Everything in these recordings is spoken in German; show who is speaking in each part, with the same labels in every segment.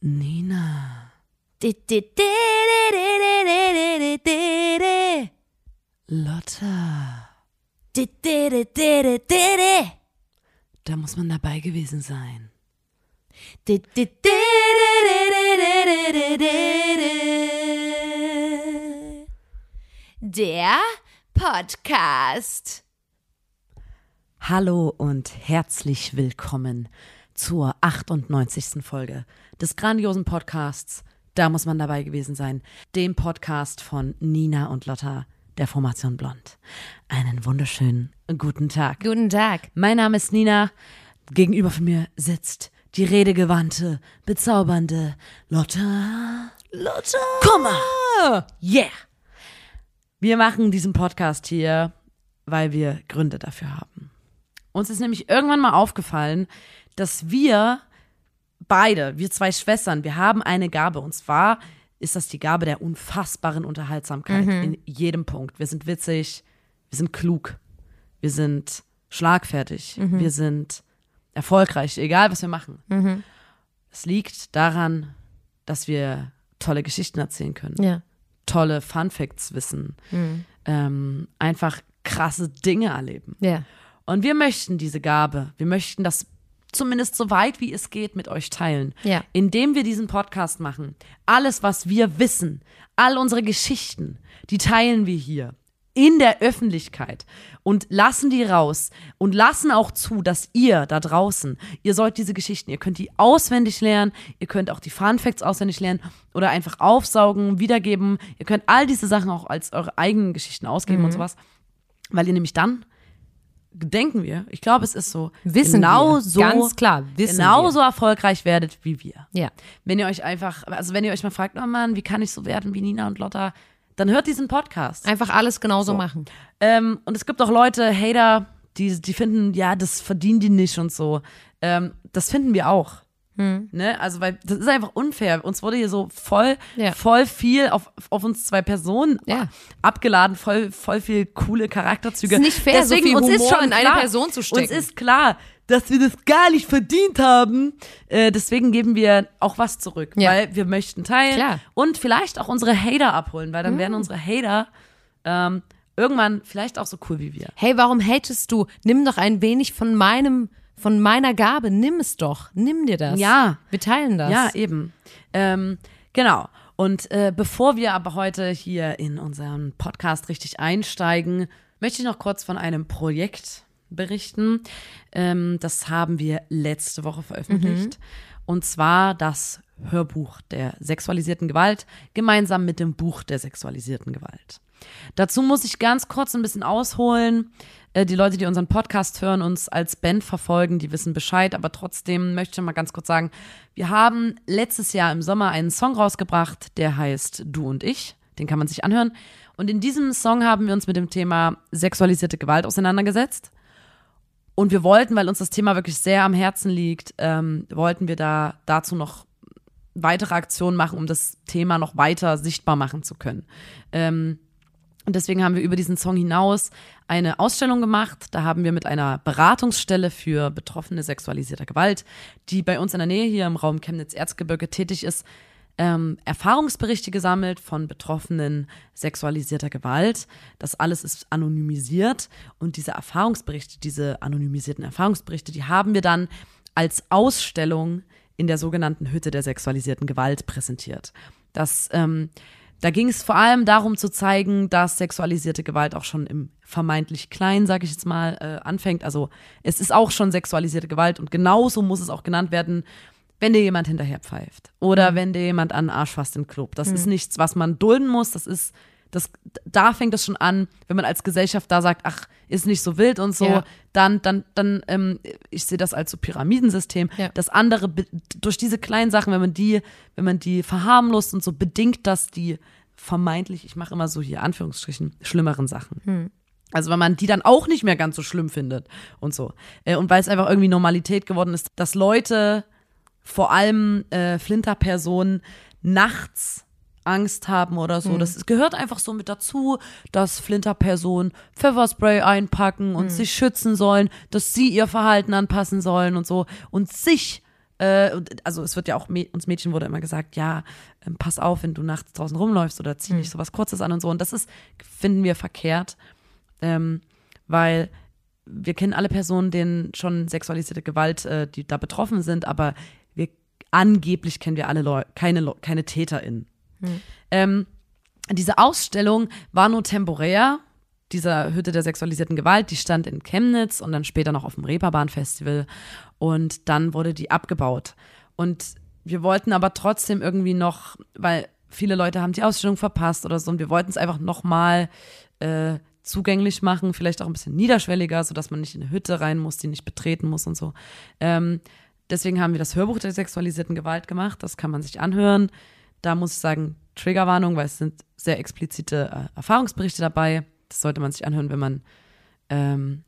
Speaker 1: Nina. Lotta. Da muss man dabei gewesen sein.
Speaker 2: Der Podcast.
Speaker 1: Hallo und herzlich willkommen zur 98. Folge des grandiosen Podcasts. Da muss man dabei gewesen sein. Dem Podcast von Nina und Lotta der Formation Blond. Einen wunderschönen guten Tag.
Speaker 2: Guten Tag.
Speaker 1: Mein Name ist Nina. Gegenüber von mir sitzt die redegewandte, bezaubernde Lotta.
Speaker 2: Lotta.
Speaker 1: Komm mal! Yeah! Wir machen diesen Podcast hier, weil wir Gründe dafür haben. Uns ist nämlich irgendwann mal aufgefallen, dass wir beide, wir zwei Schwestern, wir haben eine Gabe. Und zwar ist das die Gabe der unfassbaren Unterhaltsamkeit in jedem Punkt. Wir sind witzig, wir sind klug, wir sind schlagfertig, wir sind erfolgreich, egal was wir machen. Es liegt daran, dass wir tolle Geschichten erzählen können
Speaker 2: Ja.
Speaker 1: tolle Fun Facts wissen, ähm, einfach krasse Dinge erleben.
Speaker 2: Ja.
Speaker 1: Und wir möchten diese Gabe, wir möchten das zumindest so weit wie es geht mit euch teilen,
Speaker 2: Ja.
Speaker 1: indem wir diesen Podcast machen. Alles, was wir wissen, all unsere Geschichten, die teilen wir hier in der Öffentlichkeit und lassen die raus und lassen auch zu, dass ihr da draußen, ihr sollt diese Geschichten, ihr könnt die auswendig lernen, ihr könnt auch die Fun Facts auswendig lernen oder einfach aufsaugen, wiedergeben. Ihr könnt all diese Sachen auch als eure eigenen Geschichten ausgeben und sowas, weil ihr nämlich dann denken wir, ich glaube, es ist so,
Speaker 2: Wissen
Speaker 1: genau
Speaker 2: wir.
Speaker 1: so,
Speaker 2: Ganz klar, wissen
Speaker 1: genauso erfolgreich werdet wie wir.
Speaker 2: Ja.
Speaker 1: Wenn ihr euch einfach, also wenn ihr euch mal fragt, oh Mann, wie kann ich so werden wie Nina und Lotta, dann hört diesen Podcast.
Speaker 2: Einfach alles genauso machen.
Speaker 1: Ähm, und es gibt auch Leute, Hater, die, die finden, ja, das verdienen die nicht und so. Ähm, das finden wir auch. Ne? Also, weil das ist einfach unfair. Uns wurde hier so voll,
Speaker 2: Ja.
Speaker 1: voll viel auf, auf uns zwei Personen
Speaker 2: Ja.
Speaker 1: abgeladen, voll, voll viel coole Charakterzüge.
Speaker 2: Ist nicht fair, so viel
Speaker 1: uns ist
Speaker 2: Humor
Speaker 1: schon
Speaker 2: in eine
Speaker 1: klar,
Speaker 2: Person zu stecken.
Speaker 1: Uns ist klar, dass wir das gar nicht verdient haben. Äh, deswegen geben wir auch was zurück,
Speaker 2: Ja.
Speaker 1: weil wir möchten teilen
Speaker 2: Klar.
Speaker 1: und vielleicht auch unsere Hater abholen, weil dann werden unsere Hater ähm, irgendwann vielleicht auch so cool wie wir.
Speaker 2: Hey, warum hatest du? Nimm doch ein wenig von meinem, von meiner Gabe. Nimm es doch. Nimm dir das.
Speaker 1: Ja.
Speaker 2: Wir teilen das.
Speaker 1: Ja, eben. Ähm, genau. Und äh, bevor wir aber heute hier in unseren Podcast richtig einsteigen, möchte ich noch kurz von einem Projekt berichten. Ähm, das haben wir letzte Woche veröffentlicht. Und zwar das Hörbuch der sexualisierten Gewalt gemeinsam mit dem Buch der sexualisierten Gewalt. Dazu muss ich ganz kurz ein bisschen ausholen. Äh, Die Leute, die unseren Podcast hören, uns als Band verfolgen, die wissen Bescheid. Aber trotzdem möchte ich mal ganz kurz sagen, wir haben letztes Jahr im Sommer einen Song rausgebracht, der heißt Du und ich. Den kann man sich anhören. Und in diesem Song haben wir uns mit dem Thema sexualisierte Gewalt auseinandergesetzt. Und wir wollten, weil uns das Thema wirklich sehr am Herzen liegt, ähm, wollten wir da dazu noch weitere Aktionen machen, um das Thema noch weiter sichtbar machen zu können. Ähm, und deswegen haben wir über diesen Song hinaus eine Ausstellung gemacht. Da haben wir mit einer Beratungsstelle für Betroffene sexualisierter Gewalt, die bei uns in der Nähe hier im Raum Chemnitz-Erzgebirge tätig ist, ähm, Erfahrungsberichte gesammelt von Betroffenen sexualisierter Gewalt. Das alles ist anonymisiert und diese Erfahrungsberichte, diese anonymisierten Erfahrungsberichte, die haben wir dann als Ausstellung in der sogenannten Hütte der sexualisierten Gewalt präsentiert. Das ähm, da ging es vor allem darum zu zeigen, dass sexualisierte Gewalt auch schon im vermeintlich Kleinen, sage ich jetzt mal, äh, anfängt. Also es ist auch schon sexualisierte Gewalt und genauso muss es auch genannt werden, wenn dir jemand hinterher pfeift oder wenn dir jemand an den Arsch fasst im Club. Das ist nichts, was man dulden muss. Das ist, das, da fängt es schon an, wenn man als Gesellschaft da sagt, ach, ist nicht so wild und so,
Speaker 2: Ja.
Speaker 1: dann, dann, dann, ähm, ich sehe das als so Pyramidensystem.
Speaker 2: Ja.
Speaker 1: Das andere, durch diese kleinen Sachen, wenn man die, wenn man die verharmlost und so, bedingt das die vermeintlich, ich mache immer so hier Anführungsstrichen, schlimmeren Sachen. Also wenn man die dann auch nicht mehr ganz so schlimm findet und so. Äh, Und weil es einfach irgendwie Normalität geworden ist, dass Leute, vor allem äh, Flinterpersonen, nachts Angst haben oder so. Das gehört einfach so mit dazu, dass Flinterpersonen Pfefferspray einpacken und sich schützen sollen, dass sie ihr Verhalten anpassen sollen und so und sich äh, also es wird ja auch, uns Mädchen wurde immer gesagt, ja, ähm, pass auf, wenn du nachts draußen rumläufst oder zieh nicht sowas Kurzes an und so. Und das ist, finden wir verkehrt, ähm, weil wir kennen alle Personen, denen schon sexualisierte Gewalt, äh, die da betroffen sind, aber wir angeblich kennen wir alle Leu keine, Leu keine TäterInnen. Ähm, diese Ausstellung war nur temporär, dieser Hütte der sexualisierten Gewalt, die stand in Chemnitz und dann später noch auf dem Reeperbahn-Festival und dann wurde die abgebaut. Und wir wollten aber trotzdem irgendwie noch, weil viele Leute haben die Ausstellung verpasst oder so und wir wollten es einfach nochmal äh, zugänglich machen, vielleicht auch ein bisschen niederschwelliger, sodass man nicht in eine Hütte rein muss, die nicht betreten muss und so. Ähm, deswegen haben wir das Hörbuch der sexualisierten Gewalt gemacht, das kann man sich anhören. Da muss ich sagen, Triggerwarnung, weil es sind sehr explizite äh, Erfahrungsberichte dabei. Das sollte man sich anhören, wenn man ähm,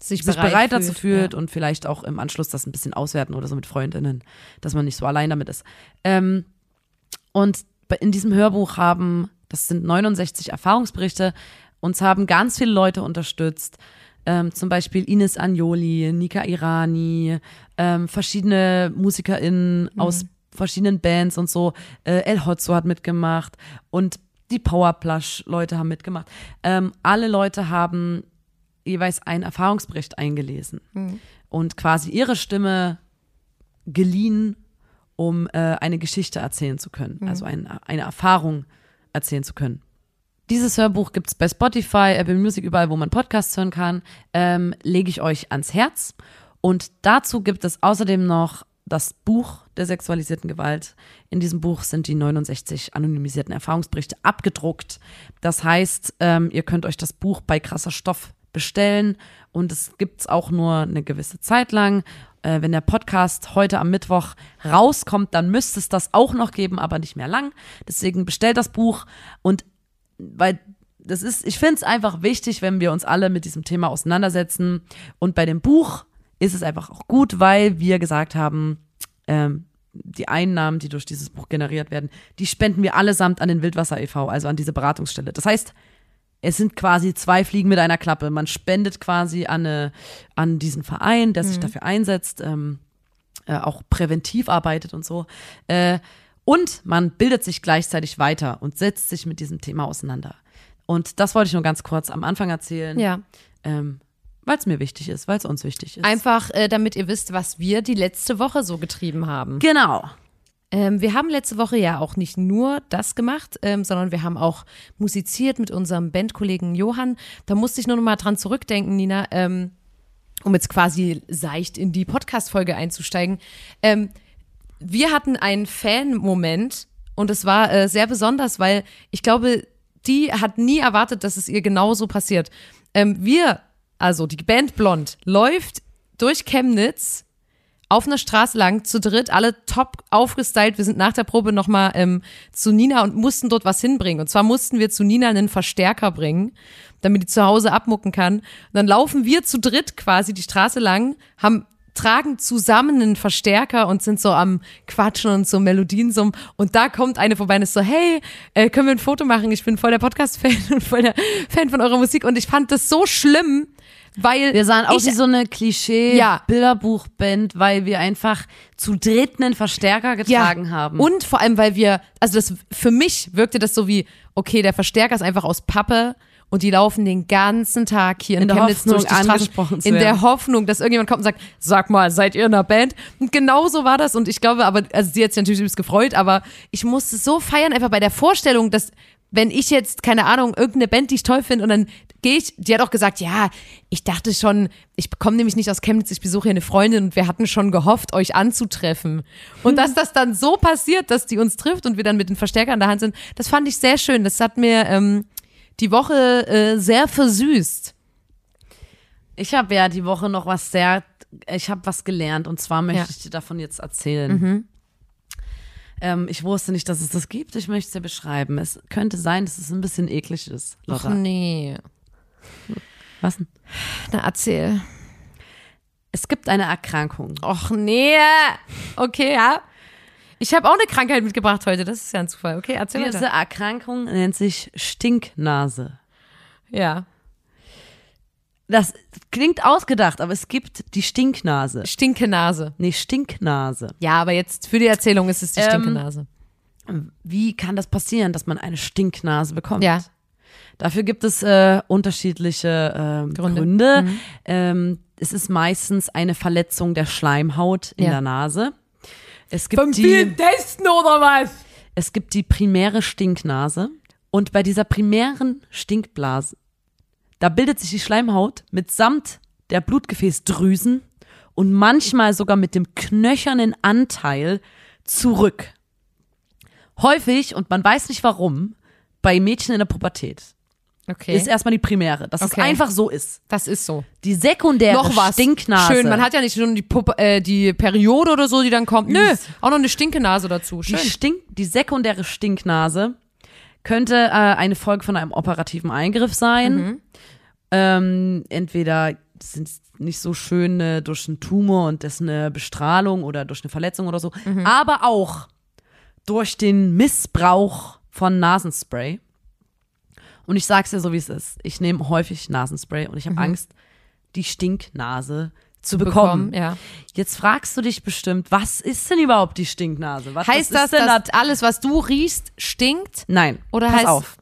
Speaker 2: Sich,
Speaker 1: sich bereit, dazu fühlt
Speaker 2: Ja.
Speaker 1: und vielleicht auch im Anschluss das ein bisschen auswerten oder so mit Freundinnen, dass man nicht so allein damit ist. Ähm, und in diesem Hörbuch haben, das sind 69 Erfahrungsberichte, uns haben ganz viele Leute unterstützt. Ähm, zum Beispiel Ines Agnoli, Nika Irani, ähm, verschiedene MusikerInnen aus verschiedenen Bands und so. Äh, El Hotzo hat mitgemacht und die Powerplush-Leute haben mitgemacht. Ähm, alle Leute haben jeweils einen Erfahrungsbericht eingelesen und quasi ihre Stimme geliehen, um äh, eine Geschichte erzählen zu können, also ein, eine Erfahrung erzählen zu können. Dieses Hörbuch gibt's bei Spotify, Apple Music, überall, wo man Podcasts hören kann, ähm, lege ich euch ans Herz. Und dazu gibt es außerdem noch das Buch der sexualisierten Gewalt. In diesem Buch sind die 69 anonymisierten Erfahrungsberichte abgedruckt. Das heißt, ähm, ihr könnt euch das Buch bei krasser Stoff bestellen und es gibt's auch nur eine gewisse Zeit lang. Äh, wenn der Podcast heute am Mittwoch rauskommt, dann müsste es das auch noch geben, aber nicht mehr lang. Deswegen bestellt das Buch und weil das ist, ich finde es einfach wichtig, wenn wir uns alle mit diesem Thema auseinandersetzen. Und bei dem Buch ist es einfach auch gut, weil wir gesagt haben, ähm, die Einnahmen, die durch dieses Buch generiert werden, die spenden wir allesamt an den Wildwasser e.V., also an diese Beratungsstelle. Das heißt, es sind quasi zwei Fliegen mit einer Klappe. Man spendet quasi an, eine, an diesen Verein, der sich dafür einsetzt, ähm, äh, auch präventiv arbeitet und so. Äh, und man bildet sich gleichzeitig weiter und setzt sich mit diesem Thema auseinander. Und das wollte ich nur ganz kurz am Anfang erzählen,
Speaker 2: Ja.
Speaker 1: ähm, weil es mir wichtig ist, weil es uns wichtig ist.
Speaker 2: Einfach, äh, damit ihr wisst, was wir die letzte Woche so getrieben haben.
Speaker 1: genau.
Speaker 2: Ähm, wir haben letzte Woche ja auch nicht nur das gemacht, ähm, sondern wir haben auch musiziert mit unserem Bandkollegen Johann. Da musste ich nur noch mal dran zurückdenken, Nina, ähm, um jetzt quasi seicht in die Podcast-Folge einzusteigen. Ähm, wir hatten einen Fan-Moment und es war äh, sehr besonders, weil ich glaube, die hat nie erwartet, dass es ihr genauso passiert. Ähm, wir, also die Band Blond, läuft durch Chemnitz auf einer Straße lang, zu dritt, alle top aufgestylt. Wir sind nach der Probe nochmal ähm, zu Nina und mussten dort was hinbringen. Und zwar mussten wir zu Nina einen Verstärker bringen, damit die zu Hause abmucken kann. Und dann laufen wir zu dritt quasi die Straße lang, haben tragen zusammen einen Verstärker und sind so am Quatschen und so Melodien summen. Und da kommt eine vorbei und ist so, hey, äh, können wir ein Foto machen? Ich bin voll der Podcast-Fan und voll der Fan von eurer Musik. Und ich fand das so schlimm, weil
Speaker 1: Wir sahen aus wie so eine
Speaker 2: Ja.
Speaker 1: Klischee-Bilderbuchband, weil wir einfach zu dritt einen Verstärker getragen haben.
Speaker 2: Und vor allem, weil wir, also das für mich wirkte das so wie, okay, der Verstärker ist einfach aus Pappe und die laufen den ganzen Tag hier in,
Speaker 1: In der
Speaker 2: Chemnitz
Speaker 1: Hoffnung,
Speaker 2: durch die Straßen, in der. Hoffnung, dass irgendjemand kommt und sagt, sag mal, seid ihr in einer Band? Und genau so war das und ich glaube, aber, also sie hat sich natürlich übelst gefreut, aber ich musste so feiern einfach bei der Vorstellung, dass wenn ich jetzt, keine Ahnung, irgendeine Band, die ich toll finde und dann gehe ich, die hat auch gesagt, ja, ich dachte schon, ich komme nämlich nicht aus Chemnitz, ich besuche hier eine Freundin und wir hatten schon gehofft, euch anzutreffen. Und dass das dann so passiert, dass die uns trifft und wir dann mit den Verstärkern in der Hand sind, das fand ich sehr schön. Das hat mir ähm, die Woche äh, sehr versüßt.
Speaker 1: Ich habe ja die Woche noch was sehr, ich habe was gelernt und zwar möchte
Speaker 2: Ja.
Speaker 1: ich dir davon jetzt erzählen. Ähm, ich wusste nicht, dass es das gibt. Ich möchte es dir beschreiben. Es könnte sein, dass es ein bisschen eklig ist.
Speaker 2: Ach
Speaker 1: Lotta.
Speaker 2: nee.
Speaker 1: Was denn?
Speaker 2: Na, erzähl.
Speaker 1: Es gibt eine Erkrankung.
Speaker 2: Och nee. Okay, ja. Ich habe auch eine Krankheit mitgebracht heute. Das ist ja ein Zufall. Okay, erzähl
Speaker 1: Diese
Speaker 2: weiter.
Speaker 1: Erkrankung nennt sich Stinknase.
Speaker 2: Ja.
Speaker 1: Das klingt ausgedacht, aber es gibt die Stinknase.
Speaker 2: Stinkenase.
Speaker 1: Nee, Stinknase.
Speaker 2: Ja, aber jetzt für die Erzählung ist es die
Speaker 1: Ähm,
Speaker 2: Stinkenase.
Speaker 1: Wie kann das passieren, dass man eine Stinknase bekommt?
Speaker 2: Ja.
Speaker 1: Dafür gibt es äh, unterschiedliche ähm,
Speaker 2: Gründe.
Speaker 1: Gründe.
Speaker 2: Mhm.
Speaker 1: Ähm, es ist meistens eine Verletzung der Schleimhaut in
Speaker 2: Ja.
Speaker 1: der Nase. Es gibt, die,
Speaker 2: Testen oder was?
Speaker 1: es gibt die primäre Stinknase. Und bei dieser primären Stinkblase, da bildet sich die Schleimhaut mitsamt der Blutgefäßdrüsen und manchmal sogar mit dem knöchernen Anteil zurück. Häufig, und man weiß nicht warum, bei Mädchen in der Pubertät
Speaker 2: Okay.
Speaker 1: ist erstmal die primäre, dass es
Speaker 2: Okay.
Speaker 1: einfach so ist.
Speaker 2: das ist so.
Speaker 1: Die sekundäre
Speaker 2: Noch was.
Speaker 1: Stinknase.
Speaker 2: Schön. Man hat ja nicht nur die, Puppe, äh, die Periode oder so, die dann kommt. Nö, auch noch eine Stinkenase dazu.
Speaker 1: die,
Speaker 2: Schön.
Speaker 1: Stink, die sekundäre Stinknase könnte äh, eine Folge von einem operativen Eingriff sein.
Speaker 2: Mhm.
Speaker 1: Ähm, entweder sind es nicht so schön äh, durch einen Tumor und das eine Bestrahlung oder durch eine Verletzung oder so,
Speaker 2: Mhm.
Speaker 1: aber auch durch den Missbrauch von Nasenspray. Und ich sag's dir so, wie es ist. Ich nehme häufig Nasenspray und ich habe Angst, die Stinknase zu bekommen.
Speaker 2: Mhm. ja.
Speaker 1: Jetzt fragst du dich bestimmt, was ist denn überhaupt die Stinknase? Was,
Speaker 2: Heißt das,
Speaker 1: denn
Speaker 2: dass alles, was du riechst, stinkt?
Speaker 1: Nein.
Speaker 2: Oder
Speaker 1: pass
Speaker 2: heißt-
Speaker 1: auf.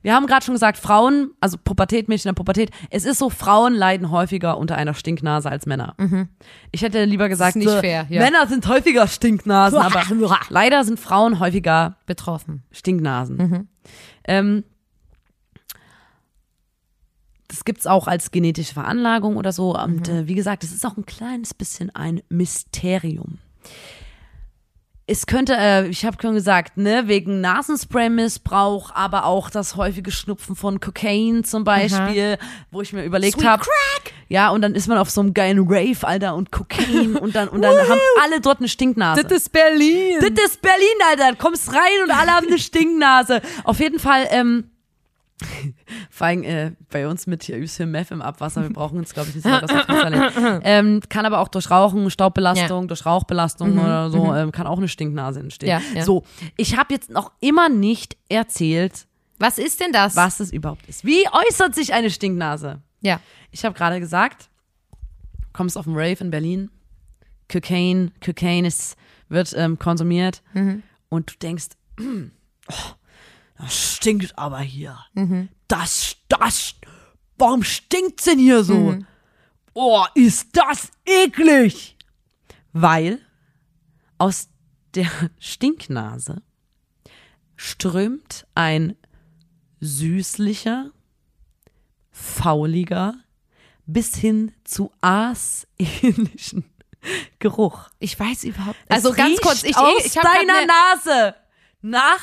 Speaker 1: Wir haben gerade schon gesagt, Frauen, also Pubertät, Mädchen in der Pubertät, es ist so, Frauen leiden häufiger unter einer Stinknase als Männer. Ich hätte lieber gesagt,
Speaker 2: nicht
Speaker 1: so,
Speaker 2: fair, ja.
Speaker 1: Männer sind häufiger Stinknasen, aber leider sind Frauen häufiger
Speaker 2: Betroffen.
Speaker 1: Stinknasen. Ähm, das gibt's auch als genetische Veranlagung oder so. Und äh, wie gesagt, es ist auch ein kleines bisschen ein Mysterium. Es könnte, äh, ich habe schon gesagt, ne, wegen Nasenspray-Missbrauch, aber auch das häufige Schnupfen von Cocaine zum Beispiel, wo ich mir überlegt habe. Ja, und dann ist man auf so einem geilen Rave, Alter, und Cocaine und dann, und dann haben alle dort eine Stinknase.
Speaker 2: ist Berlin.
Speaker 1: Das ist Berlin, Alter. Du kommst rein und alle haben eine Stinknase. Auf jeden Fall, ähm, vor allem äh, bei uns mit hier übelst Meth im Abwasser. Wir brauchen uns, glaube ich, nicht so ähm, Kann aber auch durch Rauchen, Staubbelastung, durch Rauchbelastung oder so, ähm, kann auch eine Stinknase entstehen.
Speaker 2: Ja, ja.
Speaker 1: So, ich habe jetzt noch immer nicht erzählt,
Speaker 2: Was ist denn das?
Speaker 1: was es überhaupt ist. Wie äußert sich eine Stinknase?
Speaker 2: Ja.
Speaker 1: Ich habe gerade gesagt, kommst auf einen Rave in Berlin, Cocaine, Cocaine ist, wird ähm, konsumiert und du denkst, "Mm, oh, das stinkt aber hier. Das, das, warum stinkt's denn hier so? Oh, ist das eklig! Weil aus der Stinknase strömt ein süßlicher, fauliger bis hin zu aasähnlichen Geruch.
Speaker 2: Ich weiß überhaupt.
Speaker 1: Es
Speaker 2: Also ganz kurz, ich,
Speaker 1: aus
Speaker 2: ich habe ne
Speaker 1: deiner Nase nach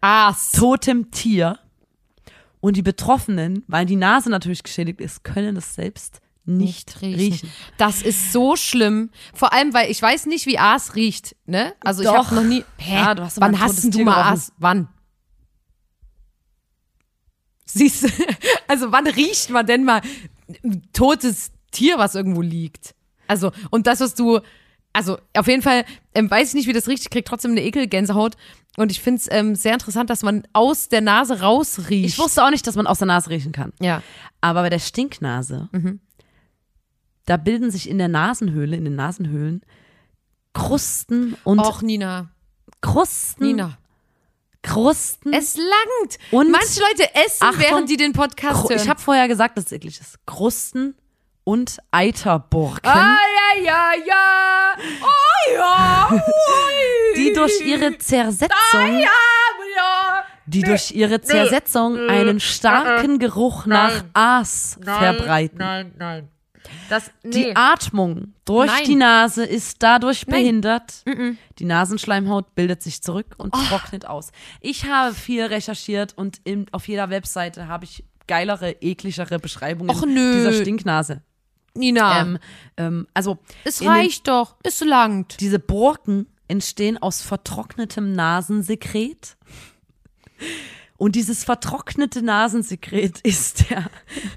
Speaker 2: Aas.
Speaker 1: totem Tier. Und die Betroffenen, weil die Nase natürlich geschädigt ist, können das selbst nicht, riechen.
Speaker 2: Das ist so schlimm. Vor allem, weil ich weiß nicht, wie Aas riecht. Ne? Also ich
Speaker 1: Doch.
Speaker 2: habe noch nie. Hä?
Speaker 1: Ja, du hast
Speaker 2: Wann hast du mal. Aas? Wann? Siehst du? Also wann riecht man denn mal ein totes Tier, was irgendwo liegt? Also, und das, was du. Also, auf jeden Fall ähm, weiß ich nicht, wie das riecht. Ich krieg trotzdem eine Ekelgänsehaut. Und ich finde es ähm, sehr interessant, dass man aus der Nase rausriecht.
Speaker 1: Ich wusste auch nicht, dass man aus der Nase riechen kann.
Speaker 2: Ja.
Speaker 1: Aber bei der Stinknase, da bilden sich in der Nasenhöhle, in den Nasenhöhlen, Krusten und
Speaker 2: Och, Nina.
Speaker 1: Krusten,
Speaker 2: Nina.
Speaker 1: Krusten.
Speaker 2: Es langt.
Speaker 1: Und-
Speaker 2: Manche Leute essen,
Speaker 1: Achtung,
Speaker 2: während die den Podcast
Speaker 1: Kru-
Speaker 2: hören.
Speaker 1: ich habe vorher gesagt, dass es eklig ist. Krusten und Eiterburken,
Speaker 2: Ah, ja, ja. Oh, ja. Ui.
Speaker 1: die durch ihre Zersetzung,
Speaker 2: Ja, ja.
Speaker 1: die durch ihre Zersetzung einen starken Geruch nach Aas verbreiten.
Speaker 2: Nein, nein. Das,
Speaker 1: Die
Speaker 2: nee.
Speaker 1: Atmung durch
Speaker 2: Nein.
Speaker 1: die Nase ist dadurch
Speaker 2: Nein.
Speaker 1: behindert. Die Nasenschleimhaut bildet sich zurück und
Speaker 2: Oh.
Speaker 1: trocknet aus. Ich habe viel recherchiert und in, auf jeder Webseite habe ich geilere, ekligere Beschreibungen
Speaker 2: Och,
Speaker 1: dieser Stinknase.
Speaker 2: Nina,
Speaker 1: Ähm, ähm, also
Speaker 2: es
Speaker 1: den-
Speaker 2: reicht doch. Es langt.
Speaker 1: diese Borken entstehen aus vertrocknetem Nasensekret Und dieses vertrocknete Nasensekret ist der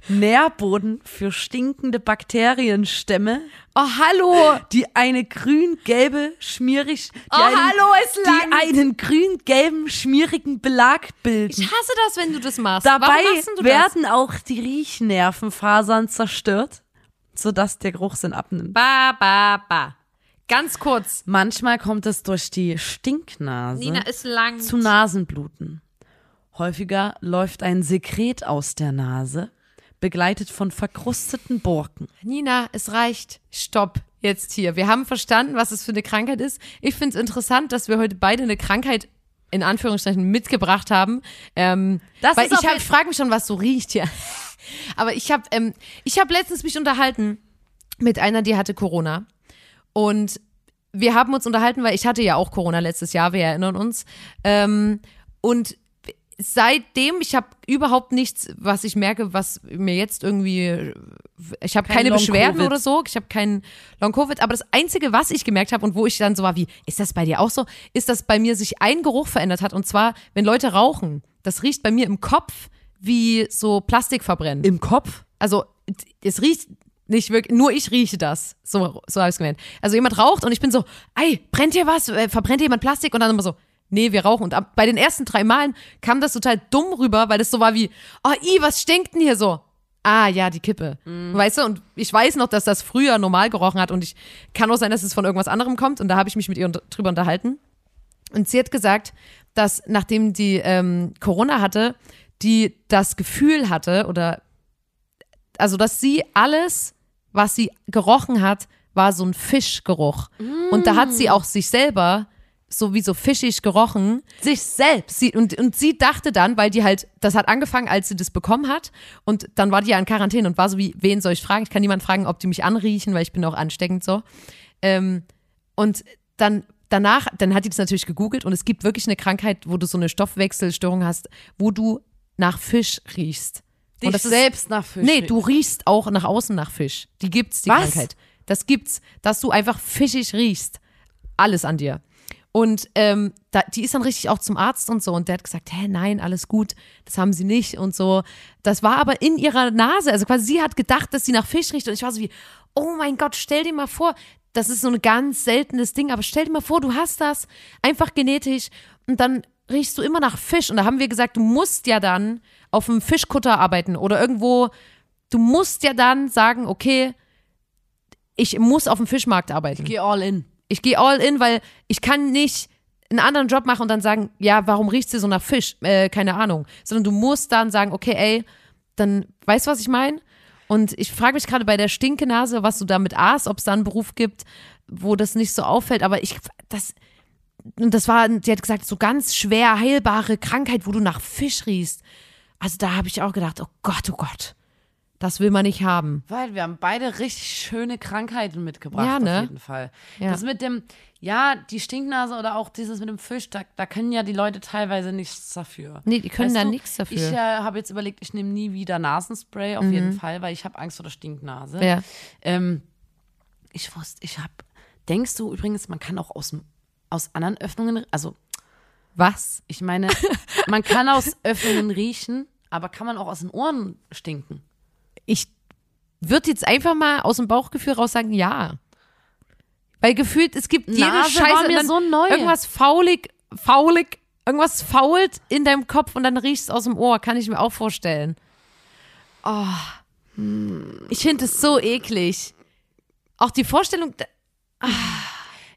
Speaker 1: Nährboden für stinkende Bakterienstämme,
Speaker 2: Oh, hallo.
Speaker 1: die eine grün-gelbe, schmierig, die,
Speaker 2: Oh,
Speaker 1: einen,
Speaker 2: hallo, es
Speaker 1: die
Speaker 2: langt.
Speaker 1: einen grün-gelben, schmierigen Belag bilden.
Speaker 2: Ich hasse das, wenn du das machst.
Speaker 1: Dabei
Speaker 2: du
Speaker 1: werden auch die Riechnervenfasern zerstört, sodass der Geruchsinn abnimmt.
Speaker 2: Ba, ba, ba. Ganz kurz.
Speaker 1: Manchmal kommt es durch die Stinknase
Speaker 2: Nina ist lang.
Speaker 1: zu Nasenbluten. Häufiger läuft ein Sekret aus der Nase, begleitet von verkrusteten Borken.
Speaker 2: Nina, es reicht. Stopp. Jetzt hier. Wir haben verstanden, was es für eine Krankheit ist. Ich finde es interessant, dass wir heute beide eine Krankheit in Anführungsstrichen mitgebracht haben. Ähm,
Speaker 1: Das
Speaker 2: weil
Speaker 1: ist
Speaker 2: ich, hab- ich frage mich schon, was so riecht hier. Aber ich habe ähm, ich hab letztens mich unterhalten mit einer, die hatte Corona. Und wir haben uns unterhalten, weil ich hatte ja auch Corona letztes Jahr, wir erinnern uns. Ähm, und seitdem, ich habe überhaupt nichts, was ich merke, was mir jetzt irgendwie, ich habe
Speaker 1: Kein
Speaker 2: keine Beschwerden
Speaker 1: Long-Covid.
Speaker 2: oder so, ich habe keinen Long-Covid, aber das Einzige, was ich gemerkt habe und wo ich dann so war wie, ist das bei dir auch so, ist, dass bei mir sich ein Geruch verändert hat und zwar, wenn Leute rauchen, das riecht bei mir im Kopf wie so Plastik verbrennen.
Speaker 1: Im Kopf?
Speaker 2: Also es riecht nicht wirklich, nur ich rieche das. So, so habe ich es gemeint. Also jemand raucht und ich bin so, ey, brennt hier was? Äh, Verbrennt hier jemand Plastik? Und dann immer so, nee, wir rauchen. Und ab, bei den ersten drei Malen kam das total dumm rüber, weil das so war wie, oh, i, was stinkt denn hier so? Ah, ja, die Kippe. Weißt du? Und ich weiß noch, dass das früher normal gerochen hat und ich kann auch sein, dass es von irgendwas anderem kommt. Und da habe ich mich mit ihr unter- drüber unterhalten. Und sie hat gesagt, dass nachdem die ähm, Corona hatte, die das Gefühl hatte oder also dass sie alles, was sie gerochen hat, war so ein Fischgeruch. Und da hat sie auch sich selber so wie so fischig gerochen.
Speaker 1: Sich selbst.
Speaker 2: Sie, und, und sie dachte dann, weil die halt, das hat angefangen, als sie das bekommen hat. Und dann war die ja in Quarantäne und war so wie, wen soll ich fragen? Ich kann niemanden fragen, ob die mich anriechen, weil ich bin auch ansteckend so. Ähm, und dann danach, dann hat die das natürlich gegoogelt und es gibt wirklich eine Krankheit, wo du so eine Stoffwechselstörung hast, wo du nach Fisch riechst.
Speaker 1: Dich
Speaker 2: und das ist,
Speaker 1: selbst nach Fisch.
Speaker 2: Nee, du riechst auch nach außen nach Fisch. Die gibt's, die
Speaker 1: Was?
Speaker 2: Krankheit. Das gibt's, dass du einfach fischig riechst. Alles an dir. Und ähm, da, die ist dann richtig auch zum Arzt und so und der hat gesagt, hä, nein, alles gut, das haben sie nicht und so. Das war aber in ihrer Nase, also quasi sie hat gedacht, dass sie nach Fisch riecht und ich war so wie, oh mein Gott, stell dir mal vor, das ist so ein ganz seltenes Ding, aber stell dir mal vor, du hast das einfach genetisch und dann riechst du immer nach Fisch und da haben wir gesagt, du musst ja dann auf einem Fischkutter arbeiten oder irgendwo, du musst ja dann sagen, okay, ich muss auf dem Fischmarkt arbeiten
Speaker 1: Geh all in.
Speaker 2: ich gehe all in, weil ich kann nicht einen anderen Job machen und dann sagen, ja, warum riecht sie so nach Fisch? Äh, keine Ahnung. Sondern du musst dann sagen, okay, ey, dann weißt du, was ich meine? Und ich frage mich gerade bei der Stinkenase, was du damit aßt, ob es da einen Beruf gibt, wo das nicht so auffällt. Aber ich, das, und das war, sie hat gesagt, so ganz schwer heilbare Krankheit, wo du nach Fisch riechst. Also da habe ich auch gedacht, oh Gott, oh Gott, das will man nicht haben.
Speaker 1: Weil wir haben beide richtig schöne Krankheiten mitgebracht,
Speaker 2: Ja, ne?
Speaker 1: auf jeden Fall.
Speaker 2: Ja.
Speaker 1: Das mit dem, ja, die Stinknase oder auch dieses mit dem Fisch, da, da können ja die Leute teilweise nichts dafür.
Speaker 2: Nee, die können
Speaker 1: Weißt
Speaker 2: da
Speaker 1: du,
Speaker 2: nichts dafür.
Speaker 1: Ich äh, habe jetzt überlegt, ich nehme nie wieder Nasenspray, auf jeden Fall, weil ich habe Angst vor der Stinknase.
Speaker 2: Mhm. Ja.
Speaker 1: Ähm, ich wusste, ich habe, denkst du übrigens, man kann auch aus, dem- aus anderen Öffnungen, also
Speaker 2: Was?
Speaker 1: ich meine, man kann aus Öffnungen riechen, aber kann man auch aus den Ohren stinken?
Speaker 2: ich würde jetzt einfach mal aus dem Bauchgefühl raus sagen, ja. Weil gefühlt, es gibt jede
Speaker 1: Nase
Speaker 2: Scheiße.
Speaker 1: mir so neu.
Speaker 2: Irgendwas faulig, faulig, irgendwas fault in deinem Kopf und dann riechst es aus dem Ohr, kann ich mir auch vorstellen. Oh. Ich finde es so eklig. Auch die Vorstellung,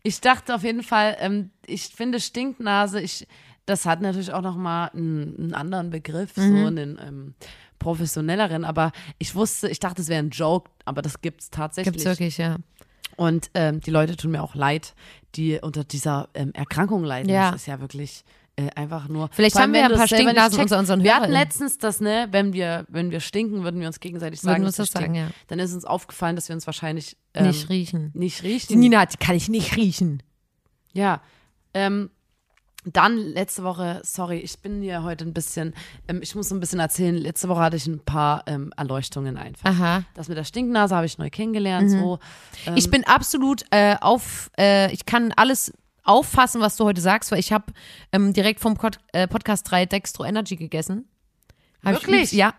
Speaker 1: Ich dachte auf jeden Fall, ähm, ich finde Stinknase, ich, das hat natürlich auch nochmal einen, einen anderen Begriff, so einen ähm, professionelleren, aber ich wusste, ich dachte, es wäre ein Joke, aber das gibt's tatsächlich.
Speaker 2: gibt's wirklich, ja.
Speaker 1: Und ähm, die Leute tun mir auch leid, die unter dieser ähm, Erkrankung leiden.
Speaker 2: Ja.
Speaker 1: Das ist ja wirklich äh, einfach nur.
Speaker 2: Vielleicht
Speaker 1: allem,
Speaker 2: haben wir ja ein paar Stinknasen unter unseren
Speaker 1: Wir hatten letztens das, ne, wenn wir, wenn wir stinken, würden wir uns gegenseitig
Speaker 2: Würden
Speaker 1: sagen,
Speaker 2: wir uns das sagen, ja.
Speaker 1: Dann ist uns aufgefallen, dass wir uns wahrscheinlich ähm,
Speaker 2: nicht riechen.
Speaker 1: nicht
Speaker 2: Die
Speaker 1: riechen.
Speaker 2: Nina, die kann ich nicht riechen.
Speaker 1: Ja, ähm, dann letzte Woche, sorry, ich bin hier heute ein bisschen, ähm, ich muss so ein bisschen erzählen, letzte Woche hatte ich ein paar ähm, Erleuchtungen einfach.
Speaker 2: Aha.
Speaker 1: Das mit der Stinknase habe ich neu kennengelernt, so. Ähm,
Speaker 2: Ich bin absolut äh, auf, äh, ich kann alles auffassen, was du heute sagst, weil ich habe ähm, direkt vom Pod, äh, Podcast 3 Dextro Energy gegessen. Hab ich
Speaker 1: Wirklich?
Speaker 2: lieb's- ja.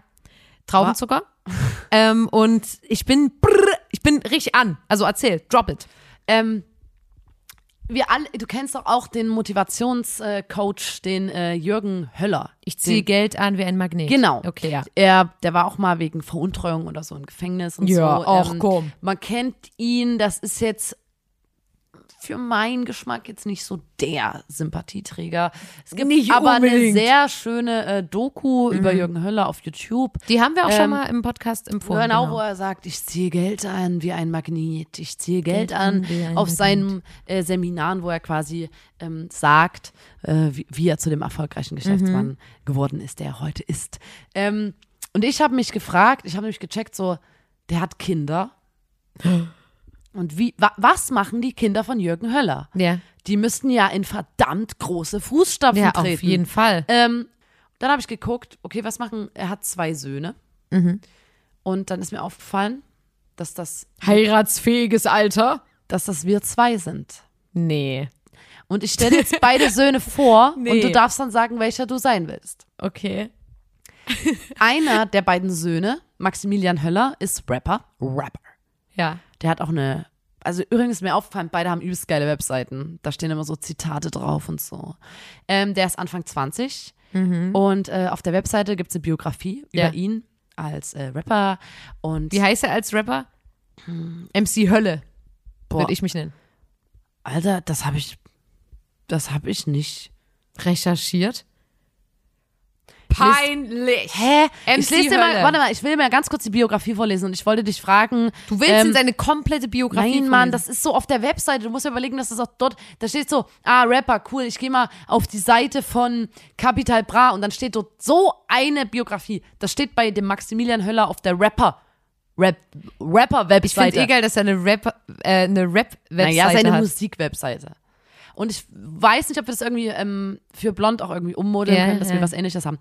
Speaker 2: Traubenzucker. ähm, und ich bin, ich bin richtig an. Also erzähl, drop it.
Speaker 1: Ähm, wir alle, du kennst doch auch den Motivationscoach, den äh, Jürgen Höller.
Speaker 2: Ich ziehe Geld an wie ein Magnet.
Speaker 1: Genau.
Speaker 2: Okay, ja.
Speaker 1: Er, der war auch mal wegen Veruntreuung oder so im Gefängnis und
Speaker 2: Ja,
Speaker 1: so.
Speaker 2: ach, komm.
Speaker 1: Man kennt ihn, das ist jetzt für meinen Geschmack jetzt nicht so der Sympathieträger. Es gibt
Speaker 2: Nicht
Speaker 1: aber eine
Speaker 2: unbedingt. Mhm.
Speaker 1: sehr schöne äh, Doku über Jürgen Höller auf YouTube.
Speaker 2: Die haben wir auch schon
Speaker 1: Ähm,
Speaker 2: mal im Podcast empfohlen.
Speaker 1: Genau, wo er sagt, ich ziehe Geld an wie ein Magnet, ich ziehe Geld,
Speaker 2: Geld
Speaker 1: an auf
Speaker 2: Magnet.
Speaker 1: seinen äh, Seminaren, wo er quasi ähm, sagt, äh, wie, wie er zu dem erfolgreichen Geschäftsmann
Speaker 2: Mhm.
Speaker 1: geworden ist, der er heute ist. Ähm, und ich habe mich gefragt, ich habe nämlich gecheckt, so, der hat Kinder. Und wie, wa, was machen die Kinder von Jürgen Höller?
Speaker 2: Ja.
Speaker 1: Die müssten ja in verdammt große Fußstapfen
Speaker 2: Ja,
Speaker 1: treten.
Speaker 2: auf jeden Fall.
Speaker 1: Ähm, dann habe ich geguckt, okay, was machen, er hat zwei Söhne.
Speaker 2: Mhm.
Speaker 1: Und dann ist mir aufgefallen, dass das,
Speaker 2: Heiratsfähiges Alter?
Speaker 1: dass das wir zwei sind.
Speaker 2: Nee.
Speaker 1: Und ich stelle jetzt beide Söhne vor
Speaker 2: Nee.
Speaker 1: und du darfst dann sagen, welcher du sein willst.
Speaker 2: Okay.
Speaker 1: Einer der beiden Söhne, Maximilian Höller, ist Rapper. Rapper.
Speaker 2: Ja.
Speaker 1: Der hat auch eine, also übrigens ist mir aufgefallen, beide haben übelst geile Webseiten. Da stehen immer so Zitate drauf und so. Ähm, der ist Anfang 20 und äh, auf der Webseite gibt es eine Biografie
Speaker 2: Ja.
Speaker 1: über ihn als äh, Rapper und
Speaker 2: Wie heißt er als Rapper? MC Hölle, würde ich mich nennen.
Speaker 1: Alter, das habe ich, das habe ich nicht.
Speaker 2: Recherchiert. Peinlich.
Speaker 1: Hä?
Speaker 2: MC
Speaker 1: ich lese dir mal, warte mal, ich will mir ganz kurz die Biografie vorlesen und ich wollte dich fragen.
Speaker 2: Du willst
Speaker 1: ähm,
Speaker 2: in seine komplette Biografie
Speaker 1: Nein, Mann, das ist so auf der Webseite. Du musst dir überlegen, dass das auch dort, da steht so, ah, Rapper, cool, ich gehe mal auf die Seite von Capital Bra und dann steht dort so eine Biografie. Das steht bei dem Maximilian Höller auf der Rapper, Rap,
Speaker 2: Ich finde
Speaker 1: Rapper-Webseite.
Speaker 2: eh geil, dass er eine Rap, äh, eine Rap-Webseite
Speaker 1: Naja, seine. Musik-Webseite. Und ich weiß nicht, ob wir das irgendwie ähm, für Blond auch irgendwie ummodeln
Speaker 2: Ja,
Speaker 1: können, dass
Speaker 2: ja.
Speaker 1: wir was ähnliches haben.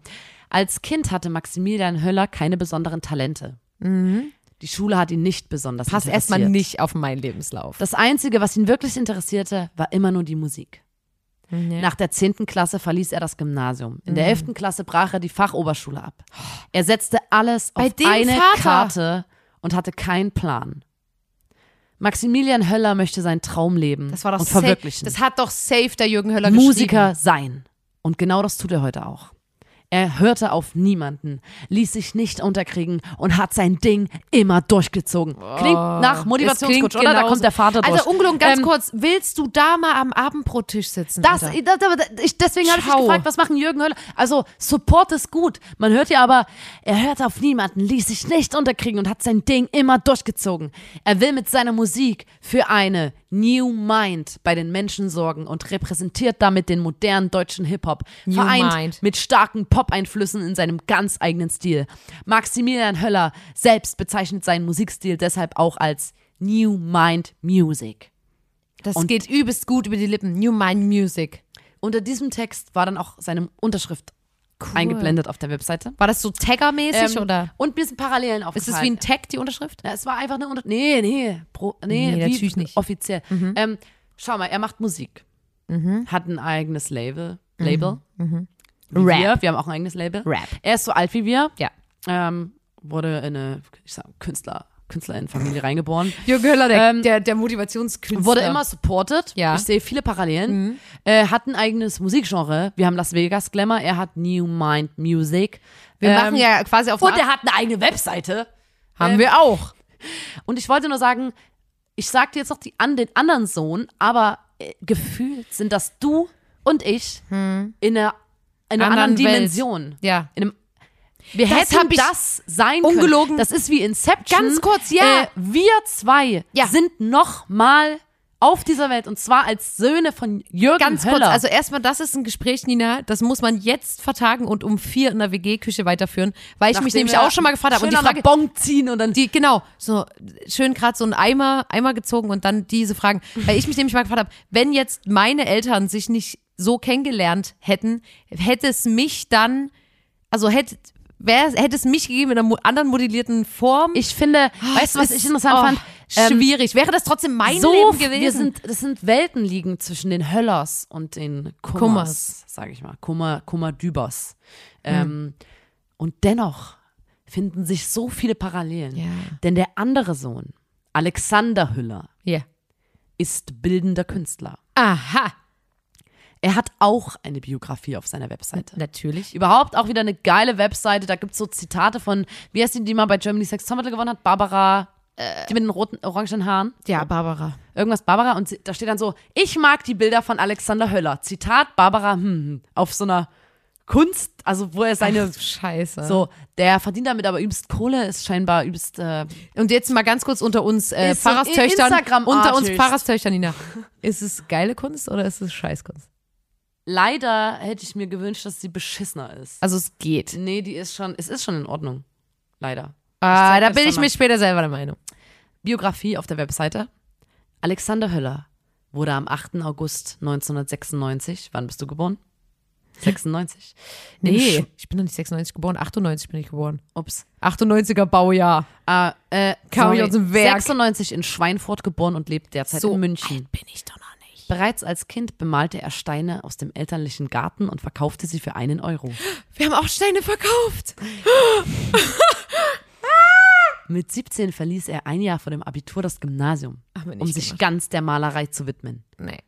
Speaker 1: Als Kind hatte Maximilian Höller keine besonderen Talente. Die Schule hat ihn nicht besonders
Speaker 2: Mhm. Passt
Speaker 1: interessiert.
Speaker 2: erstmal nicht auf meinen Lebenslauf.
Speaker 1: Das Einzige, was ihn wirklich interessierte, war immer nur die Musik.
Speaker 2: Ja.
Speaker 1: Nach der 10. Klasse verließ er das Gymnasium. In
Speaker 2: Mhm.
Speaker 1: der 11. Klasse brach er die Fachoberschule ab. Er setzte alles
Speaker 2: Bei
Speaker 1: auf eine
Speaker 2: Vater.
Speaker 1: Karte und hatte keinen Plan. Maximilian Höller möchte seinen Traum leben
Speaker 2: Das war doch
Speaker 1: und
Speaker 2: safe,
Speaker 1: verwirklichen.
Speaker 2: Das hat doch safe der Jürgen Höller
Speaker 1: Musiker
Speaker 2: geschrieben.
Speaker 1: sein. Und genau das tut er heute auch. Er hörte auf niemanden, ließ sich nicht unterkriegen und hat sein Ding immer durchgezogen. Klingt nach Motivationscoach, oder? Da
Speaker 2: genauso.
Speaker 1: kommt der Vater durch.
Speaker 2: Also ungelogen, ganz
Speaker 1: Ähm,
Speaker 2: kurz, willst du da mal am Abendbrottisch sitzen?
Speaker 1: Das, das, das, ich, deswegen habe ich mich gefragt, was machen Jürgen Höller? Also, Support ist gut. Man hört ja aber, er hört auf niemanden, ließ sich nicht unterkriegen und hat sein Ding immer durchgezogen. Er will mit seiner Musik für eine New Mind bei den Menschen sorgen und repräsentiert damit den modernen deutschen Hip-Hop. Vereint
Speaker 2: Mind.
Speaker 1: mit starken Pop-Einflüssen in seinem ganz eigenen Stil. Maximilian Höller selbst bezeichnet seinen Musikstil deshalb auch als New Mind Music.
Speaker 2: das
Speaker 1: und-
Speaker 2: geht übelst gut über die Lippen. New Mind Music.
Speaker 1: Unter diesem Text war dann auch seine Unterschrift eingeblendet auf der Webseite.
Speaker 2: War das so Tagger-mäßig
Speaker 1: Ähm,
Speaker 2: oder?
Speaker 1: Und mir sind Parallelen
Speaker 2: Ist
Speaker 1: aufgefallen.
Speaker 2: es wie ein Tag, die Unterschrift?
Speaker 1: Ja, es war einfach eine Unter Nee, nee. Pro, nee,
Speaker 2: Nee, natürlich nicht.
Speaker 1: Offiziell. Ähm, schau mal, er macht Musik. Hat ein eigenes Label. Label. Wie
Speaker 2: Rap.
Speaker 1: Wir. wir haben auch ein eigenes Label.
Speaker 2: Rap.
Speaker 1: Er ist so alt wie wir.
Speaker 2: Ja.
Speaker 1: Ähm, wurde in eine, ich sag, Künstler, Künstlerinnenfamilie reingeboren.
Speaker 2: Jürgen Höller, der,
Speaker 1: Ähm,
Speaker 2: der, der Motivationskünstler.
Speaker 1: Wurde immer supported.
Speaker 2: Ja. Mhm.
Speaker 1: Ich sehe viele Parallelen. Äh, hat ein eigenes Musikgenre. Wir haben Las Vegas Glamour. Er hat New Mind Music.
Speaker 2: Wir
Speaker 1: Ähm,
Speaker 2: machen ja quasi auf
Speaker 1: Und er hat eine eigene Webseite.
Speaker 2: Haben wir auch.
Speaker 1: Und ich wollte nur sagen, ich sag dir jetzt noch die, an den anderen Sohn, aber äh, gefühlt sind das du und ich in einer, in einer anderen.
Speaker 2: Anderen Welt.
Speaker 1: Dimension.
Speaker 2: Ja.
Speaker 1: In einem, wir
Speaker 2: Das
Speaker 1: hätten das sein
Speaker 2: ungelogen-
Speaker 1: können. Das ist wie Inception.
Speaker 2: Ganz kurz, ja.
Speaker 1: Äh, wir zwei
Speaker 2: Ja.
Speaker 1: sind noch mal auf dieser Welt und zwar als Söhne von Jürgen
Speaker 2: Ganz
Speaker 1: Höller.
Speaker 2: kurz, also erstmal, das ist ein Gespräch, Nina, das muss man jetzt vertagen und um vier in der WG-Küche weiterführen, weil ich mich
Speaker 1: Nachdem
Speaker 2: nämlich
Speaker 1: wir
Speaker 2: auch schon mal gefragt habe. Und die Frage,
Speaker 1: Bon ziehen und dann
Speaker 2: die, genau, so schön gerade so ein Eimer, Eimer gezogen und dann diese Fragen. Weil ich mich nämlich mal gefragt habe, wenn jetzt meine Eltern sich nicht so kennengelernt hätten, hätte es mich dann, also hätte, wär, hätte es mich gegeben in einer anderen modellierten Form.
Speaker 1: Ich finde,
Speaker 2: Ah,
Speaker 1: weißt du, was ich interessant
Speaker 2: oh.
Speaker 1: fand? Ähm,
Speaker 2: Schwierig. Wäre das trotzdem mein
Speaker 1: so,
Speaker 2: Leben gewesen?
Speaker 1: Wir sind, das sind Welten liegen zwischen den Höllers und den Kummers,
Speaker 2: Kummers.
Speaker 1: sage ich mal. Kummer, Kummerdübers. Ähm, und dennoch finden sich so viele Parallelen.
Speaker 2: Ja.
Speaker 1: Denn der andere Sohn, Alexander Hüller,
Speaker 2: ja.
Speaker 1: ist bildender Künstler.
Speaker 2: Aha.
Speaker 1: Er hat auch eine Biografie auf seiner Webseite.
Speaker 2: Natürlich.
Speaker 1: Überhaupt auch wieder eine geile Webseite. Da gibt es so Zitate von, wie heißt die, die mal bei Germany Sex Topmodel gewonnen hat? Barbara, die mit den roten, orangenen Haaren.
Speaker 2: Ja, Barbara.
Speaker 1: Irgendwas Barbara. Und sie, da steht dann so, ich mag die Bilder von Alexander Höller. Zitat Barbara, hm, hm, auf so einer Kunst, also wo er seine,
Speaker 2: Ach, Scheiße.
Speaker 1: so, der verdient damit aber übelst Kohle, ist scheinbar übelst, äh,
Speaker 2: Und jetzt mal ganz kurz unter uns äh, Pfarrerstöchtern.
Speaker 1: Instagram-Artist.
Speaker 2: Unter uns Pfarrerstöchtern, Nina. Ist es geile Kunst oder ist es Scheißkunst?
Speaker 1: Leider hätte ich mir gewünscht, dass sie beschissener ist.
Speaker 2: Also es geht.
Speaker 1: Nee, die ist schon, es ist schon in Ordnung. Leider.
Speaker 2: Ah, da bin ich mir später selber der Meinung.
Speaker 1: Biografie auf der Webseite. Alexander Höller wurde am 8. August 1996, wann bist du geboren? 96. In
Speaker 2: Nee, ich bin noch nicht 96 geboren, 98 bin ich geboren.
Speaker 1: Ups.
Speaker 2: 98er Baujahr.
Speaker 1: Ah, äh,
Speaker 2: Kam ich aus dem Werk.
Speaker 1: 96 in Schweinfurt geboren und lebt derzeit in München.
Speaker 2: bin ich doch noch.
Speaker 1: Bereits als Kind bemalte er Steine aus dem elterlichen Garten und verkaufte sie für einen Euro.
Speaker 2: Wir haben auch Steine verkauft.
Speaker 1: Mit 17 verließ er ein Jahr vor dem Abitur das Gymnasium, um sich
Speaker 2: gemacht.
Speaker 1: ganz der Malerei zu widmen.
Speaker 2: Nee.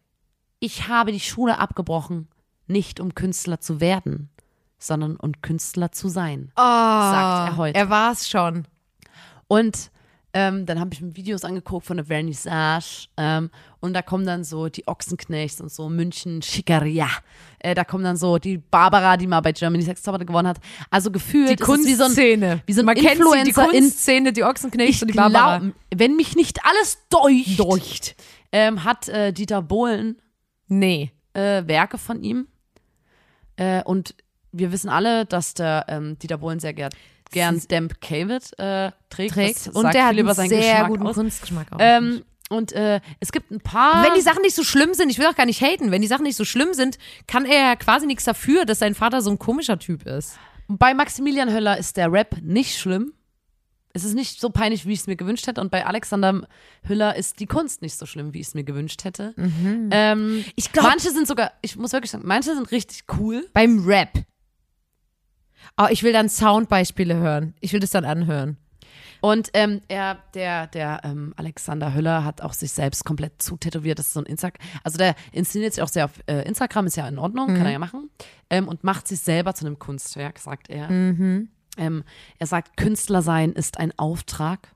Speaker 1: Ich habe die Schule abgebrochen, nicht um Künstler zu werden, sondern um Künstler zu sein.
Speaker 2: Oh,
Speaker 1: Sagt er heute.
Speaker 2: Er war es schon.
Speaker 1: Und ähm, dann habe ich mir Videos angeguckt von der Vernissage ähm, und da kommen dann so die Ochsenknechts und so München, Schickeria. Äh, da kommen dann so die Barbara, die mal bei Germany Sex Topmodel gewonnen hat. Also gefühlt
Speaker 2: Die
Speaker 1: es wie so ein,
Speaker 2: Kunstszene.
Speaker 1: wie so ein
Speaker 2: Man kennt sie, die
Speaker 1: Influencer
Speaker 2: Kunstszene, die Ochsenknechts und die Barbara.
Speaker 1: glaub, wenn mich nicht alles deucht,
Speaker 2: Deucht.
Speaker 1: Ähm, hat äh, Dieter Bohlen
Speaker 2: Nee.
Speaker 1: äh, Werke von ihm. Äh, und wir wissen alle, dass der ähm, Dieter Bohlen sehr gern, gern Damp Cavett äh, trägt.
Speaker 2: Trägt. Und der hat einen sehr
Speaker 1: Geschmack
Speaker 2: guten
Speaker 1: aus.
Speaker 2: Kunstgeschmack auch.
Speaker 1: Ähm, und äh, es gibt ein paar.
Speaker 2: wenn die Sachen nicht so schlimm sind, ich will auch gar nicht haten, wenn die Sachen nicht so schlimm sind, kann er ja quasi nichts dafür, dass sein Vater so ein komischer Typ ist.
Speaker 1: bei Maximilian Höller ist der Rap nicht schlimm. Es ist nicht so peinlich, wie ich es mir gewünscht hätte. Und bei Alexander Hüller ist die Kunst nicht so schlimm, wie ich es mir gewünscht hätte. Ähm,
Speaker 2: Ich glaub-
Speaker 1: manche sind sogar, ich muss wirklich sagen, manche sind richtig cool.
Speaker 2: Beim Rap. Oh, ich will dann Soundbeispiele hören. Ich will das dann anhören.
Speaker 1: Und ähm, er, der, der ähm, Alexander Hüller hat auch sich selbst komplett zutätowiert. Das ist so ein Instagram. Also der inszeniert sich auch sehr auf äh, Instagram, ist ja in Ordnung, kann er ja machen. Ähm, und macht sich selber zu einem Kunstwerk, sagt er. Ähm, er sagt, Künstler sein ist ein Auftrag.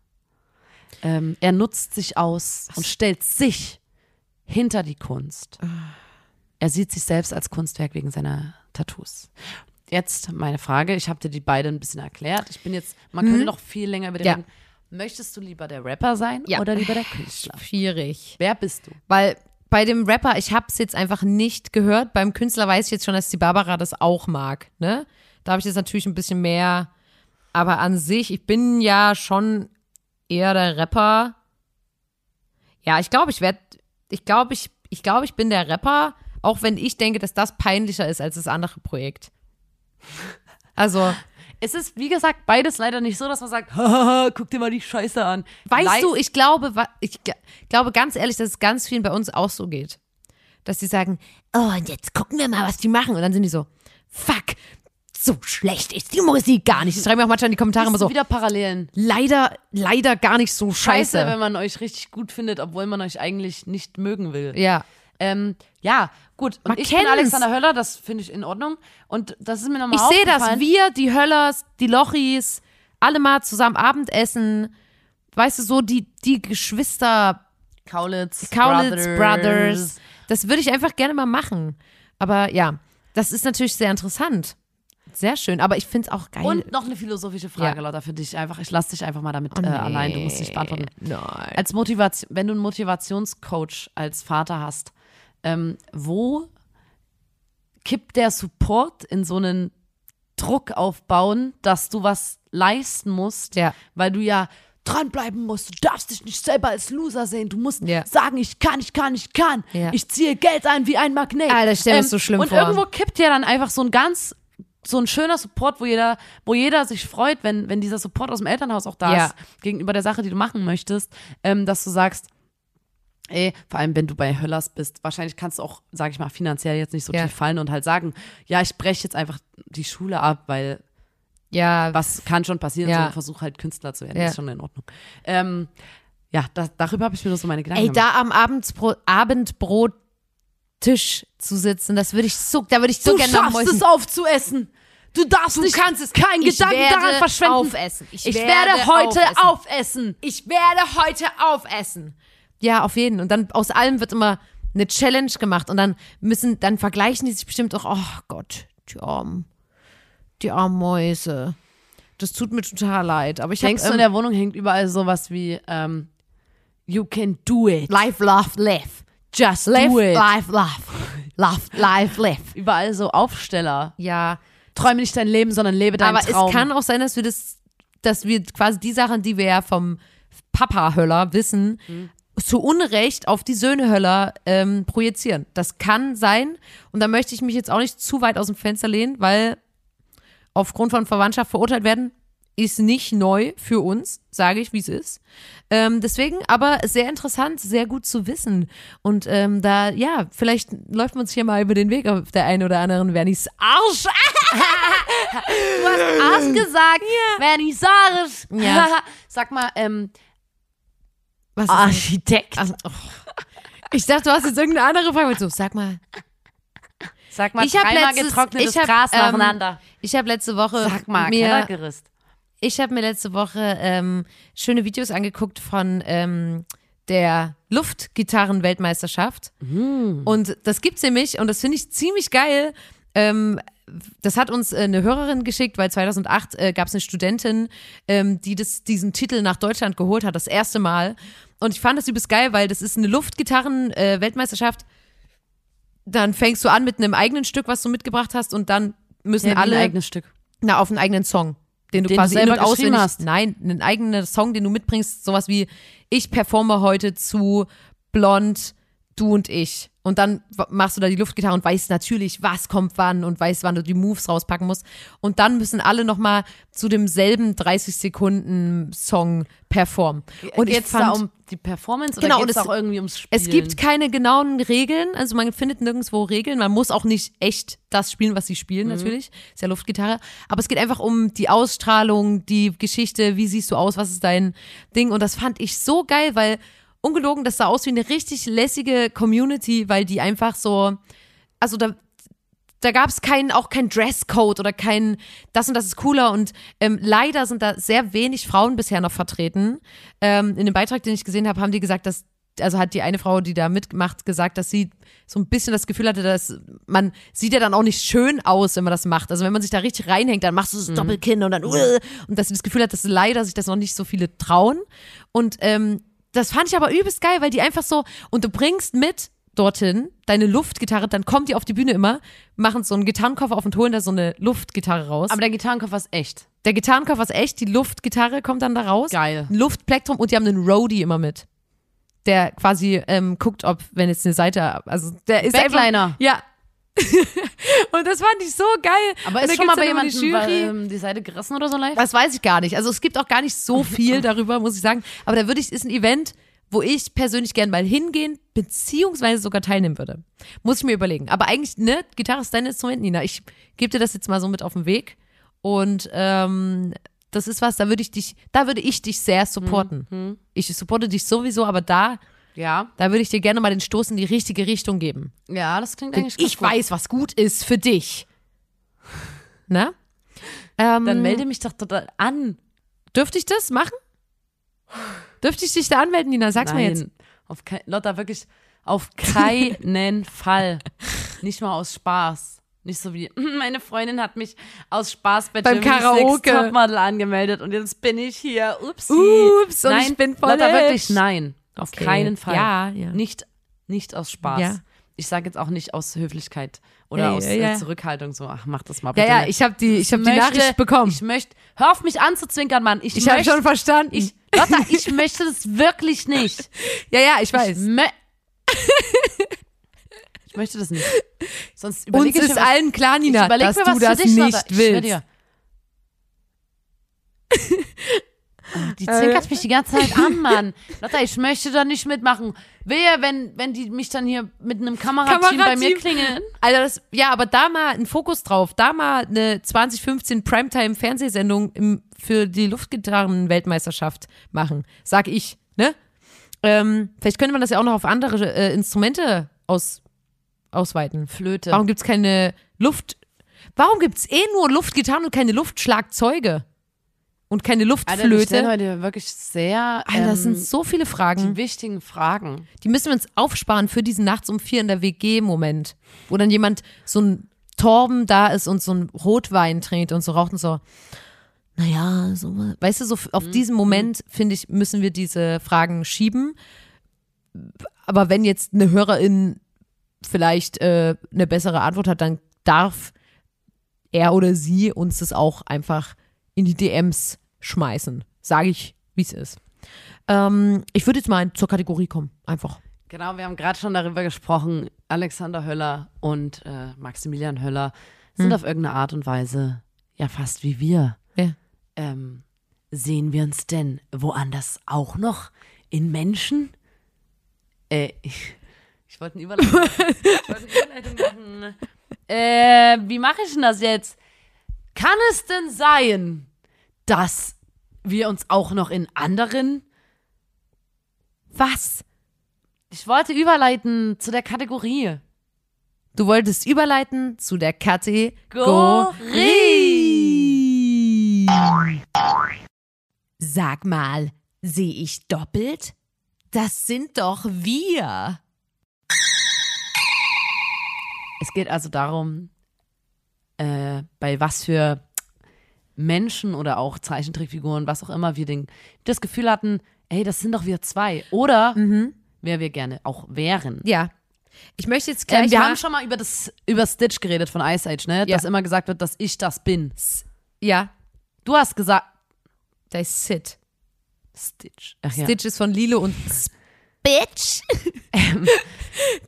Speaker 1: Ähm, er nutzt sich aus und stellt sich hinter die Kunst. Er sieht sich selbst als Kunstwerk wegen seiner Tattoos. Jetzt meine Frage, ich habe dir die beiden ein bisschen erklärt. Ich bin jetzt, man könnte noch viel länger über den
Speaker 2: Ja.
Speaker 1: reden. Möchtest du lieber der Rapper sein
Speaker 2: Ja.
Speaker 1: oder lieber der Künstler?
Speaker 2: Schwierig.
Speaker 1: Wer bist du?
Speaker 2: Weil bei dem Rapper, ich habe es jetzt einfach nicht gehört. Beim Künstler weiß ich jetzt schon, dass die Barbara das auch mag. Ne? Da habe ich jetzt natürlich ein bisschen mehr. Aber an sich, ich bin ja schon eher der Rapper. Ja, ich glaube, ich werde, ich glaube, ich, ich glaube, ich bin der Rapper, auch wenn ich denke, dass das peinlicher ist als das andere Projekt. Also,
Speaker 1: Es ist, wie gesagt, beides leider nicht so, dass man sagt, haha, guck dir mal die Scheiße an.
Speaker 2: weißt
Speaker 1: Lei-
Speaker 2: du, ich glaube, ich glaube ganz ehrlich, dass es ganz vielen bei uns auch so geht. Dass die sagen, oh, und jetzt gucken wir mal, was die machen. Und dann sind die so, fuck, so schlecht ist die Musik gar nicht. Das schreiben mir auch manchmal in die Kommentare immer so,
Speaker 1: wieder Parallelen.
Speaker 2: leider, leider gar nicht so
Speaker 1: Scheiße,
Speaker 2: scheiße.
Speaker 1: wenn man euch richtig gut findet, obwohl man euch eigentlich nicht mögen will.
Speaker 2: ja.
Speaker 1: Ähm, ja, gut. Und
Speaker 2: Man
Speaker 1: ich
Speaker 2: kennt's.
Speaker 1: bin Alexander Höller, das finde ich in Ordnung. Und das ist mir nochmal
Speaker 2: Ich sehe das,
Speaker 1: aufgefallen.
Speaker 2: wir, die Höllers, die Lochis, alle mal zusammen Abendessen. Weißt du, so die, die Geschwister,
Speaker 1: Kaulitz,
Speaker 2: Kaulitz Brothers. Das würde ich einfach gerne mal machen. Aber ja, das ist natürlich sehr interessant. Sehr schön, aber ich finde es auch geil.
Speaker 1: Und noch eine philosophische Frage,
Speaker 2: Ja.
Speaker 1: Lotta, für dich einfach. Ich lasse dich einfach mal damit
Speaker 2: Oh,
Speaker 1: äh,
Speaker 2: nee.
Speaker 1: allein. Du musst nicht beantworten.
Speaker 2: Nein.
Speaker 1: Als Motivation, wenn du einen Motivationscoach als Vater hast, ähm, wo kippt der Support in so einen Druck aufbauen, dass du was leisten musst,
Speaker 2: Ja.
Speaker 1: weil du ja dranbleiben musst. Du darfst dich nicht selber als Loser sehen. Du musst
Speaker 2: Ja.
Speaker 1: sagen, ich kann, ich kann, ich kann.
Speaker 2: Ja.
Speaker 1: Ich ziehe Geld ein wie ein Magnet. Ähm,
Speaker 2: Alter, ich stell mir das so schlimm
Speaker 1: und
Speaker 2: vor.
Speaker 1: irgendwo kippt ja dann einfach so ein ganz so ein schöner Support, wo jeder, wo jeder sich freut, wenn, wenn dieser Support aus dem Elternhaus auch da
Speaker 2: Ja.
Speaker 1: ist, gegenüber der Sache, die du machen möchtest, ähm, dass du sagst, ey, vor allem wenn du bei Höllers bist, wahrscheinlich kannst du auch, sag ich mal, finanziell jetzt nicht so
Speaker 2: Ja.
Speaker 1: tief fallen und halt sagen, ja, ich breche jetzt einfach die Schule ab, weil
Speaker 2: Ja,
Speaker 1: was kann schon passieren,
Speaker 2: Ja.
Speaker 1: so versuch halt Künstler zu werden,
Speaker 2: Ja.
Speaker 1: ist schon in Ordnung. Ähm, ja, da, darüber habe ich mir nur so meine Gedanken
Speaker 2: Ey,
Speaker 1: gemacht.
Speaker 2: da am Abendbro Abendbrottisch zu sitzen, das würde ich so, da würde ich so
Speaker 1: du
Speaker 2: gerne
Speaker 1: schaffst es aufzuessen. Du darfst
Speaker 2: Du
Speaker 1: nicht
Speaker 2: kannst es.
Speaker 1: keinen Gedanken daran verschwenden.
Speaker 2: aufessen. Ich
Speaker 1: Ich,
Speaker 2: werde
Speaker 1: werde, heute
Speaker 2: aufessen.
Speaker 1: aufessen.
Speaker 2: Ich werde heute aufessen. Ja, auf jeden. Und dann aus allem wird immer eine Challenge gemacht und dann müssen, dann vergleichen die sich bestimmt auch, oh Gott, die armen, die armen Mäuse. Das tut mir total leid. Aber ich
Speaker 1: Denkst du,
Speaker 2: habe
Speaker 1: in
Speaker 2: ähm,
Speaker 1: der Wohnung hängt überall sowas wie ähm, You can do it.
Speaker 2: Life, Love, Live.
Speaker 1: Just
Speaker 2: Live,
Speaker 1: do it.
Speaker 2: life, love. Love, life, live.
Speaker 1: Überall so Aufsteller.
Speaker 2: Ja,
Speaker 1: Träume nicht dein Leben, sondern lebe deinen
Speaker 2: aber
Speaker 1: Traum.
Speaker 2: es kann auch sein, dass wir das, dass wir quasi die Sachen, die wir ja vom Papa-Höller wissen, zu Unrecht auf die Söhne-Höller ähm, projizieren. Das kann sein. Und da möchte ich mich jetzt auch nicht zu weit aus dem Fenster lehnen, weil aufgrund von Verwandtschaft verurteilt werden ist nicht neu für uns, sage ich, wie es ist. Ähm, deswegen aber sehr interessant, sehr gut zu wissen. Und ähm, da, ja, vielleicht läuft man sich hier mal über den Weg auf der einen oder anderen Vernis Arsch.
Speaker 1: du hast Arsch gesagt, ich sage.
Speaker 2: Ja.
Speaker 1: Sag mal, ähm,
Speaker 2: Was
Speaker 1: Architekt.
Speaker 2: Also, oh. Ich dachte, du hast jetzt irgendeine andere Frage. So, sag mal.
Speaker 1: Sag mal,
Speaker 2: Ich hab
Speaker 1: dreimal
Speaker 2: letztes- ich hab,
Speaker 1: Gras
Speaker 2: ähm,
Speaker 1: nacheinander.
Speaker 2: Ich habe letzte Woche
Speaker 1: Sag mal,
Speaker 2: mir,
Speaker 1: Kellergerüst.
Speaker 2: ich habe mir letzte Woche ähm, schöne Videos angeguckt von ähm, der Luftgitarren-Weltmeisterschaft. Und das gibt's nämlich und das finde ich ziemlich geil. Ähm, das hat uns äh, eine Hörerin geschickt, weil 2008 äh, gab es eine Studentin, ähm, die das, diesen Titel nach Deutschland geholt hat, das erste Mal. Und ich fand das übelst geil, weil das ist eine Luftgitarren-Weltmeisterschaft. dann fängst du an mit einem eigenen Stück, was du mitgebracht hast, und dann müssen
Speaker 1: Ja,
Speaker 2: alle
Speaker 1: ein eigenes Stück.
Speaker 2: na, auf einen eigenen Song, den du
Speaker 1: Den
Speaker 2: quasi
Speaker 1: du
Speaker 2: in-
Speaker 1: selber
Speaker 2: und
Speaker 1: geschrieben
Speaker 2: auswendig.
Speaker 1: hast.
Speaker 2: Nein, einen eigenen Song, den du mitbringst, sowas wie ich performe heute zu Blond, du und ich. Und dann machst du da die Luftgitarre und weißt natürlich, was kommt wann und weißt, wann du die Moves rauspacken musst. Und dann müssen alle nochmal zu demselben 30 Sekunden Song performen. Und ich
Speaker 1: Geht's da
Speaker 2: fand,
Speaker 1: um die Performance oder
Speaker 2: Genau,
Speaker 1: geht's
Speaker 2: und
Speaker 1: auch
Speaker 2: es-
Speaker 1: irgendwie ums Spielen?
Speaker 2: es gibt keine genauen Regeln, also man findet nirgendwo Regeln. Man muss auch nicht echt das spielen, was sie spielen,
Speaker 1: Mhm.
Speaker 2: natürlich. Ist ja Luftgitarre. Aber es geht einfach um die Ausstrahlung, die Geschichte, wie siehst du aus, was ist dein Ding. Und das fand ich so geil, weil ungelogen, das sah aus wie eine richtig lässige Community, weil die einfach so, also da, da gab es keinen, auch kein Dresscode oder kein, das und das ist cooler und ähm, leider sind da sehr wenig Frauen bisher noch vertreten. Ähm, in dem Beitrag, den ich gesehen habe, haben die gesagt, dass, also hat die eine Frau, die da mitmacht, gesagt, dass sie so ein bisschen das Gefühl hatte, dass man sieht ja dann auch nicht schön aus, wenn man das macht. Also wenn man sich da richtig reinhängt, dann machst du das Doppelkinn und dann uh, und dass sie das Gefühl hat, dass leider sich das noch nicht so viele trauen. Und ähm, das fand ich aber übelst geil, weil die einfach so, und du bringst mit dorthin deine Luftgitarre, dann kommt die auf die Bühne immer, machen so einen Gitarrenkoffer auf und holen da so eine Luftgitarre raus.
Speaker 1: Aber der Gitarrenkoffer ist echt.
Speaker 2: der Gitarrenkoffer ist echt, die Luftgitarre kommt dann da raus.
Speaker 1: Geil.
Speaker 2: Ein Luftplektrum und die haben einen Roadie immer mit. Der quasi ähm, guckt, ob, wenn jetzt eine Seite, also der ist
Speaker 1: Backliner.
Speaker 2: Einfach, ja. und das fand ich so geil.
Speaker 1: Aber ist schon mal bei jemandem
Speaker 2: die Jury.
Speaker 1: ähm, die Seite gerissen oder so live?
Speaker 2: Das weiß ich gar nicht. Also es gibt auch gar nicht so viel darüber, muss ich sagen. Aber da würde ich, ist ein Event, wo ich persönlich gern mal hingehen, beziehungsweise sogar teilnehmen würde. Muss ich mir überlegen. Aber eigentlich, ne, Gitarre ist dein Instrument, Nina. Ich gebe dir das jetzt mal so mit auf den Weg. Und ähm, das ist was, da würde ich dich, da würde ich dich sehr supporten. Ich supporte dich sowieso, aber da,
Speaker 1: Ja.
Speaker 2: da würde ich dir gerne mal den Stoß in die richtige Richtung geben.
Speaker 1: Ja, das klingt
Speaker 2: Denn
Speaker 1: eigentlich ganz
Speaker 2: ich
Speaker 1: gut.
Speaker 2: weiß, was gut ist für dich. Na? Ähm,
Speaker 1: Dann melde mich doch total an.
Speaker 2: Dürfte ich das machen? Dürfte ich dich da anmelden, Nina? Sag's mir jetzt.
Speaker 1: Auf kein, Lotta, wirklich auf keinen Fall. Nicht mal aus Spaß. Nicht so wie, meine Freundin hat mich aus Spaß bei
Speaker 2: Beim Karaoke.
Speaker 1: Topmodel angemeldet und jetzt bin ich hier. Upsi.
Speaker 2: Ups, und
Speaker 1: nein,
Speaker 2: ich bin voll
Speaker 1: Lotta, wirklich nein. Auf
Speaker 2: Okay.
Speaker 1: keinen Fall.
Speaker 2: Ja, ja.
Speaker 1: Nicht, nicht aus Spaß.
Speaker 2: Ja.
Speaker 1: Ich sage jetzt auch nicht aus Höflichkeit oder
Speaker 2: Ja,
Speaker 1: aus
Speaker 2: ja,
Speaker 1: äh,
Speaker 2: ja.
Speaker 1: Zurückhaltung so, ach, mach das mal
Speaker 2: Ja,
Speaker 1: bitte
Speaker 2: ja,
Speaker 1: nicht.
Speaker 2: ich habe die, ich hab die
Speaker 1: möchte-
Speaker 2: Nachricht bekommen.
Speaker 1: Ich möchte, hör auf mich anzuzwinkern, Mann. Ich,
Speaker 2: Ich habe schon verstanden.
Speaker 1: ich, Lotta, ich möchte das wirklich nicht.
Speaker 2: ja, ja, ich
Speaker 1: Ich,
Speaker 2: weiß.
Speaker 1: mö ich möchte das nicht. Sonst
Speaker 2: Uns
Speaker 1: überlege ich
Speaker 2: ist
Speaker 1: mir
Speaker 2: allen klar,
Speaker 1: ich
Speaker 2: Nina,
Speaker 1: überleg
Speaker 2: dass
Speaker 1: mir
Speaker 2: du das
Speaker 1: dich, Lotta.
Speaker 2: nicht
Speaker 1: Ich schwör
Speaker 2: willst.
Speaker 1: dir. Ah, Die zwinkert mich die ganze Zeit an, Mann. Lotta, ich möchte da nicht mitmachen. Wehe, wenn, wenn die mich dann hier mit einem Kamerateam bei mir
Speaker 2: Kamerateam.
Speaker 1: klingeln.
Speaker 2: Also das, ja, aber da mal ein Fokus drauf, da mal eine 2015 Primetime-Fernsehsendung im, für die Luftgitarren-Weltmeisterschaft machen, sag ich, ne? Ähm, vielleicht könnte man das ja auch noch auf andere äh, Instrumente aus, ausweiten.
Speaker 1: Flöte.
Speaker 2: Warum gibt's keine Luft, warum gibt's eh nur Luftgitarren und keine Luftschlagzeuge? Und keine
Speaker 1: Alter,
Speaker 2: Luftflöte?
Speaker 1: heute wirklich sehr
Speaker 2: Alter, das
Speaker 1: ähm,
Speaker 2: sind so viele Fragen.
Speaker 1: die wichtigen Fragen.
Speaker 2: Die müssen wir uns aufsparen für diesen nachts um vier in der WG-Moment, wo dann jemand so ein Torben da ist und so ein Rotwein trinkt und so raucht und so. Naja, so, weißt du, so auf
Speaker 1: Mhm.
Speaker 2: diesen Moment, finde ich, müssen wir diese Fragen schieben. Aber wenn jetzt eine Hörerin vielleicht äh, eine bessere Antwort hat, dann darf er oder sie uns das auch einfach in die DMs schmeißen. Sage ich, wie es ist. Ähm, ich würde jetzt mal zur Kategorie kommen. Einfach.
Speaker 1: Genau, wir haben gerade schon darüber gesprochen. Alexander Höller und äh, Maximilian Höller sind
Speaker 2: Hm.
Speaker 1: auf irgendeine Art und Weise ja fast wie wir.
Speaker 2: Ja.
Speaker 1: Ähm, sehen wir uns denn woanders auch noch in Menschen? Äh, ich, ich wollte eine Überleitung machen. Äh, wie mache ich denn das jetzt? Kann es denn sein, dass wir uns auch noch in anderen
Speaker 2: Was?
Speaker 1: Ich wollte überleiten zu der Kategorie.
Speaker 2: Du wolltest überleiten zu der Kategorie. Sag mal, sehe ich doppelt? Das sind doch wir.
Speaker 1: Es geht also darum, äh, bei was für Menschen oder auch Zeichentrickfiguren, was auch immer, wir den, das Gefühl hatten, ey, das sind doch wir zwei. Oder wer wir gerne auch wären.
Speaker 2: Ja. Ich möchte jetzt gleich
Speaker 1: Ähm, wir haben schon mal über das über Stitch geredet von Ice Age, ne?
Speaker 2: Ja.
Speaker 1: Dass immer gesagt wird, dass ich das bin.
Speaker 2: ja,
Speaker 1: Du hast gesagt
Speaker 2: da ist Sid.
Speaker 1: Stitch. Ach ja.
Speaker 2: Stitch ist von Lilo und Bitch.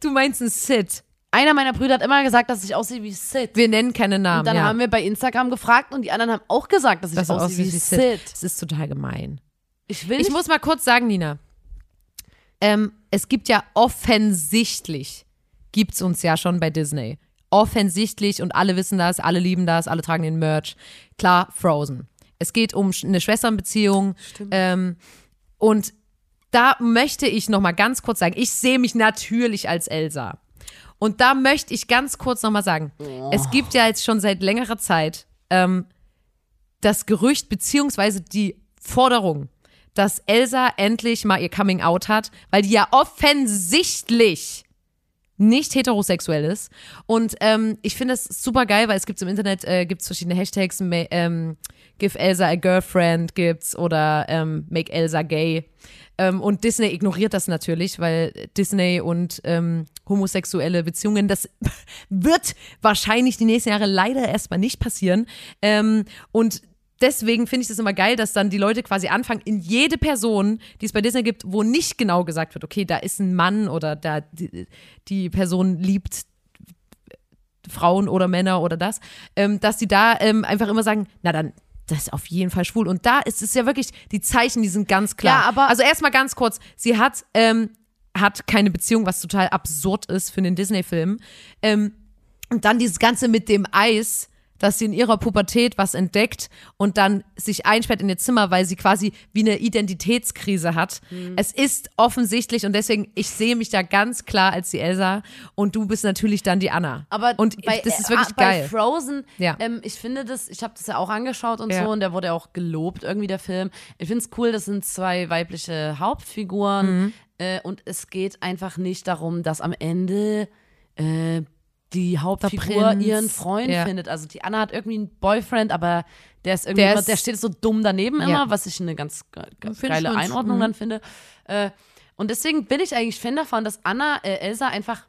Speaker 2: du meinst ein Sid.
Speaker 1: Einer meiner Brüder hat immer gesagt, dass ich aussehe wie Sid.
Speaker 2: Wir nennen keine Namen.
Speaker 1: Und dann
Speaker 2: ja.
Speaker 1: haben wir bei Instagram gefragt und die anderen haben auch gesagt, dass ich
Speaker 2: Das
Speaker 1: aussehe
Speaker 2: aussieht
Speaker 1: wie
Speaker 2: wie
Speaker 1: Sid.
Speaker 2: Das ist total gemein.
Speaker 1: Ich will
Speaker 2: Ich muss mal kurz sagen, Nina. Ähm, es gibt ja offensichtlich, gibt's uns ja schon bei Disney. Offensichtlich und alle wissen das, alle lieben das, alle tragen den Merch. Klar, Frozen. Es geht um eine Schwesternbeziehung. Ähm, und da möchte ich noch mal ganz kurz sagen, ich sehe mich natürlich als Elsa. Und da möchte ich ganz kurz noch mal sagen, es gibt ja jetzt schon seit längerer Zeit ähm, das Gerücht beziehungsweise die Forderung, dass Elsa endlich mal ihr Coming Out hat, weil die ja offensichtlich nicht heterosexuell ist. Und ähm, ich finde es super geil, weil es gibt im Internet äh, gibt's verschiedene Hashtags, ähm, Give Elsa a Girlfriend gibt's oder ähm, Make Elsa gay. Ähm, und Disney ignoriert das natürlich, weil Disney und ähm, homosexuelle Beziehungen, das wird wahrscheinlich die nächsten Jahre leider erstmal nicht passieren. Ähm, und deswegen finde ich das immer geil, dass dann die Leute quasi anfangen, in jede Person, die es bei Disney gibt, wo nicht genau gesagt wird, okay, da ist ein Mann oder da die, die Person liebt Frauen oder Männer oder das, ähm, dass sie da ähm, einfach immer sagen, na dann, das ist auf jeden Fall schwul. Und da ist es ja wirklich, die Zeichen, die sind ganz klar.
Speaker 1: Ja, aber-
Speaker 2: also erstmal ganz kurz, sie hat, ähm, hat keine Beziehung, was total absurd ist für einen Disney-Film. Ähm, und dann dieses Ganze mit dem Eis, dass sie in ihrer Pubertät was entdeckt und dann sich einsperrt in ihr Zimmer, weil sie quasi wie eine Identitätskrise hat.
Speaker 1: Mhm.
Speaker 2: Es ist offensichtlich und deswegen, ich sehe mich da ganz klar als die Elsa und du bist natürlich dann die Anna.
Speaker 1: Aber
Speaker 2: und
Speaker 1: bei,
Speaker 2: das ist
Speaker 1: äh,
Speaker 2: wirklich
Speaker 1: bei
Speaker 2: geil.
Speaker 1: Frozen,
Speaker 2: Ja.
Speaker 1: ähm, ich finde das, ich habe das ja auch angeschaut und
Speaker 2: Ja.
Speaker 1: so und der wurde auch gelobt, irgendwie der Film. Ich finde es cool, das sind zwei weibliche Hauptfiguren
Speaker 2: Mhm.
Speaker 1: äh, und es geht einfach nicht darum, dass am Ende äh, die Hauptfigur ihren Freund
Speaker 2: ja.
Speaker 1: findet. Also die Anna hat irgendwie einen Boyfriend, aber der ist irgendwie,
Speaker 2: Der
Speaker 1: immer,
Speaker 2: ist-
Speaker 1: der steht so dumm daneben
Speaker 2: Ja.
Speaker 1: immer, was ich eine ganz, ganz geile Einordnung
Speaker 2: mhm.
Speaker 1: dann finde. Äh, und deswegen bin ich eigentlich Fan davon, dass Anna, äh, Elsa einfach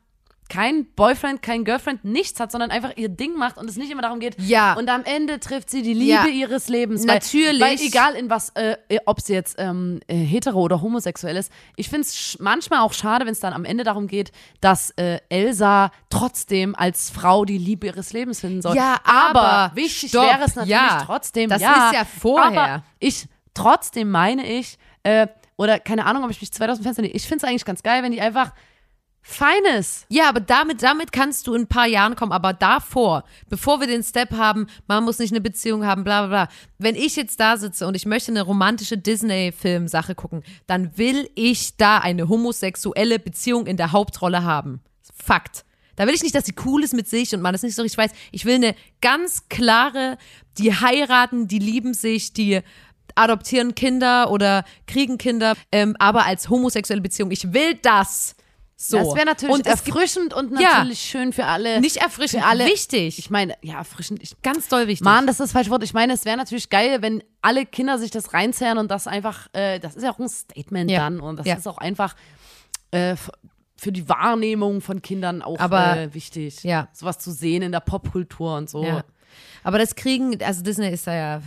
Speaker 1: kein Boyfriend, kein Girlfriend, nichts hat, sondern einfach ihr Ding macht und es nicht immer darum geht.
Speaker 2: Ja.
Speaker 1: Und am Ende trifft sie die Liebe
Speaker 2: Ja.
Speaker 1: ihres Lebens.
Speaker 2: Natürlich.
Speaker 1: Weil egal in was, äh, ob sie jetzt ähm, äh, hetero oder homosexuell ist, ich finde es manchmal auch schade, wenn es dann am Ende darum geht, dass äh, Elsa trotzdem als Frau die Liebe ihres Lebens finden soll.
Speaker 2: Ja, aber
Speaker 1: wichtig
Speaker 2: stopp,
Speaker 1: wäre es natürlich
Speaker 2: ja.
Speaker 1: trotzdem.
Speaker 2: Das
Speaker 1: ja,
Speaker 2: ist ja vorher.
Speaker 1: Aber ich trotzdem meine ich, äh, oder keine Ahnung, ob ich mich zu weit aus dem Fenster lehne. Ich finde es eigentlich ganz geil, wenn die einfach fein ist.
Speaker 2: Ja, aber damit, damit kannst du in ein paar Jahren kommen. Aber davor, bevor wir den Step haben, man muss nicht eine Beziehung haben, bla bla bla. Wenn ich jetzt da sitze und ich möchte eine romantische Disney-Film-Sache gucken, dann will ich da eine homosexuelle Beziehung in der Hauptrolle haben. Fakt. Da will ich nicht, dass sie cool ist mit sich und man das nicht so richtig weiß. Ich will eine ganz klare, die heiraten, die lieben sich, die adoptieren Kinder oder kriegen Kinder, ähm, aber als homosexuelle Beziehung. Ich will das. So.
Speaker 1: Das wäre natürlich
Speaker 2: und
Speaker 1: erfrischend und
Speaker 2: Ja.
Speaker 1: natürlich schön für alle.
Speaker 2: nicht erfrischend,
Speaker 1: für alle.
Speaker 2: wichtig.
Speaker 1: Ich meine, ja, erfrischend. Ich,
Speaker 2: ganz doll wichtig.
Speaker 1: Mann, das ist das falsche Wort. Ich meine, es wäre natürlich geil, wenn alle Kinder sich das reinzerren und das einfach, äh, das ist ja auch ein Statement
Speaker 2: Ja.
Speaker 1: dann und das
Speaker 2: Ja.
Speaker 1: ist auch einfach äh, für die Wahrnehmung von Kindern auch
Speaker 2: Aber-
Speaker 1: äh, wichtig.
Speaker 2: Ja.
Speaker 1: Sowas zu sehen in der Popkultur und so.
Speaker 2: Ja. Aber das kriegen, also Disney ist da ja.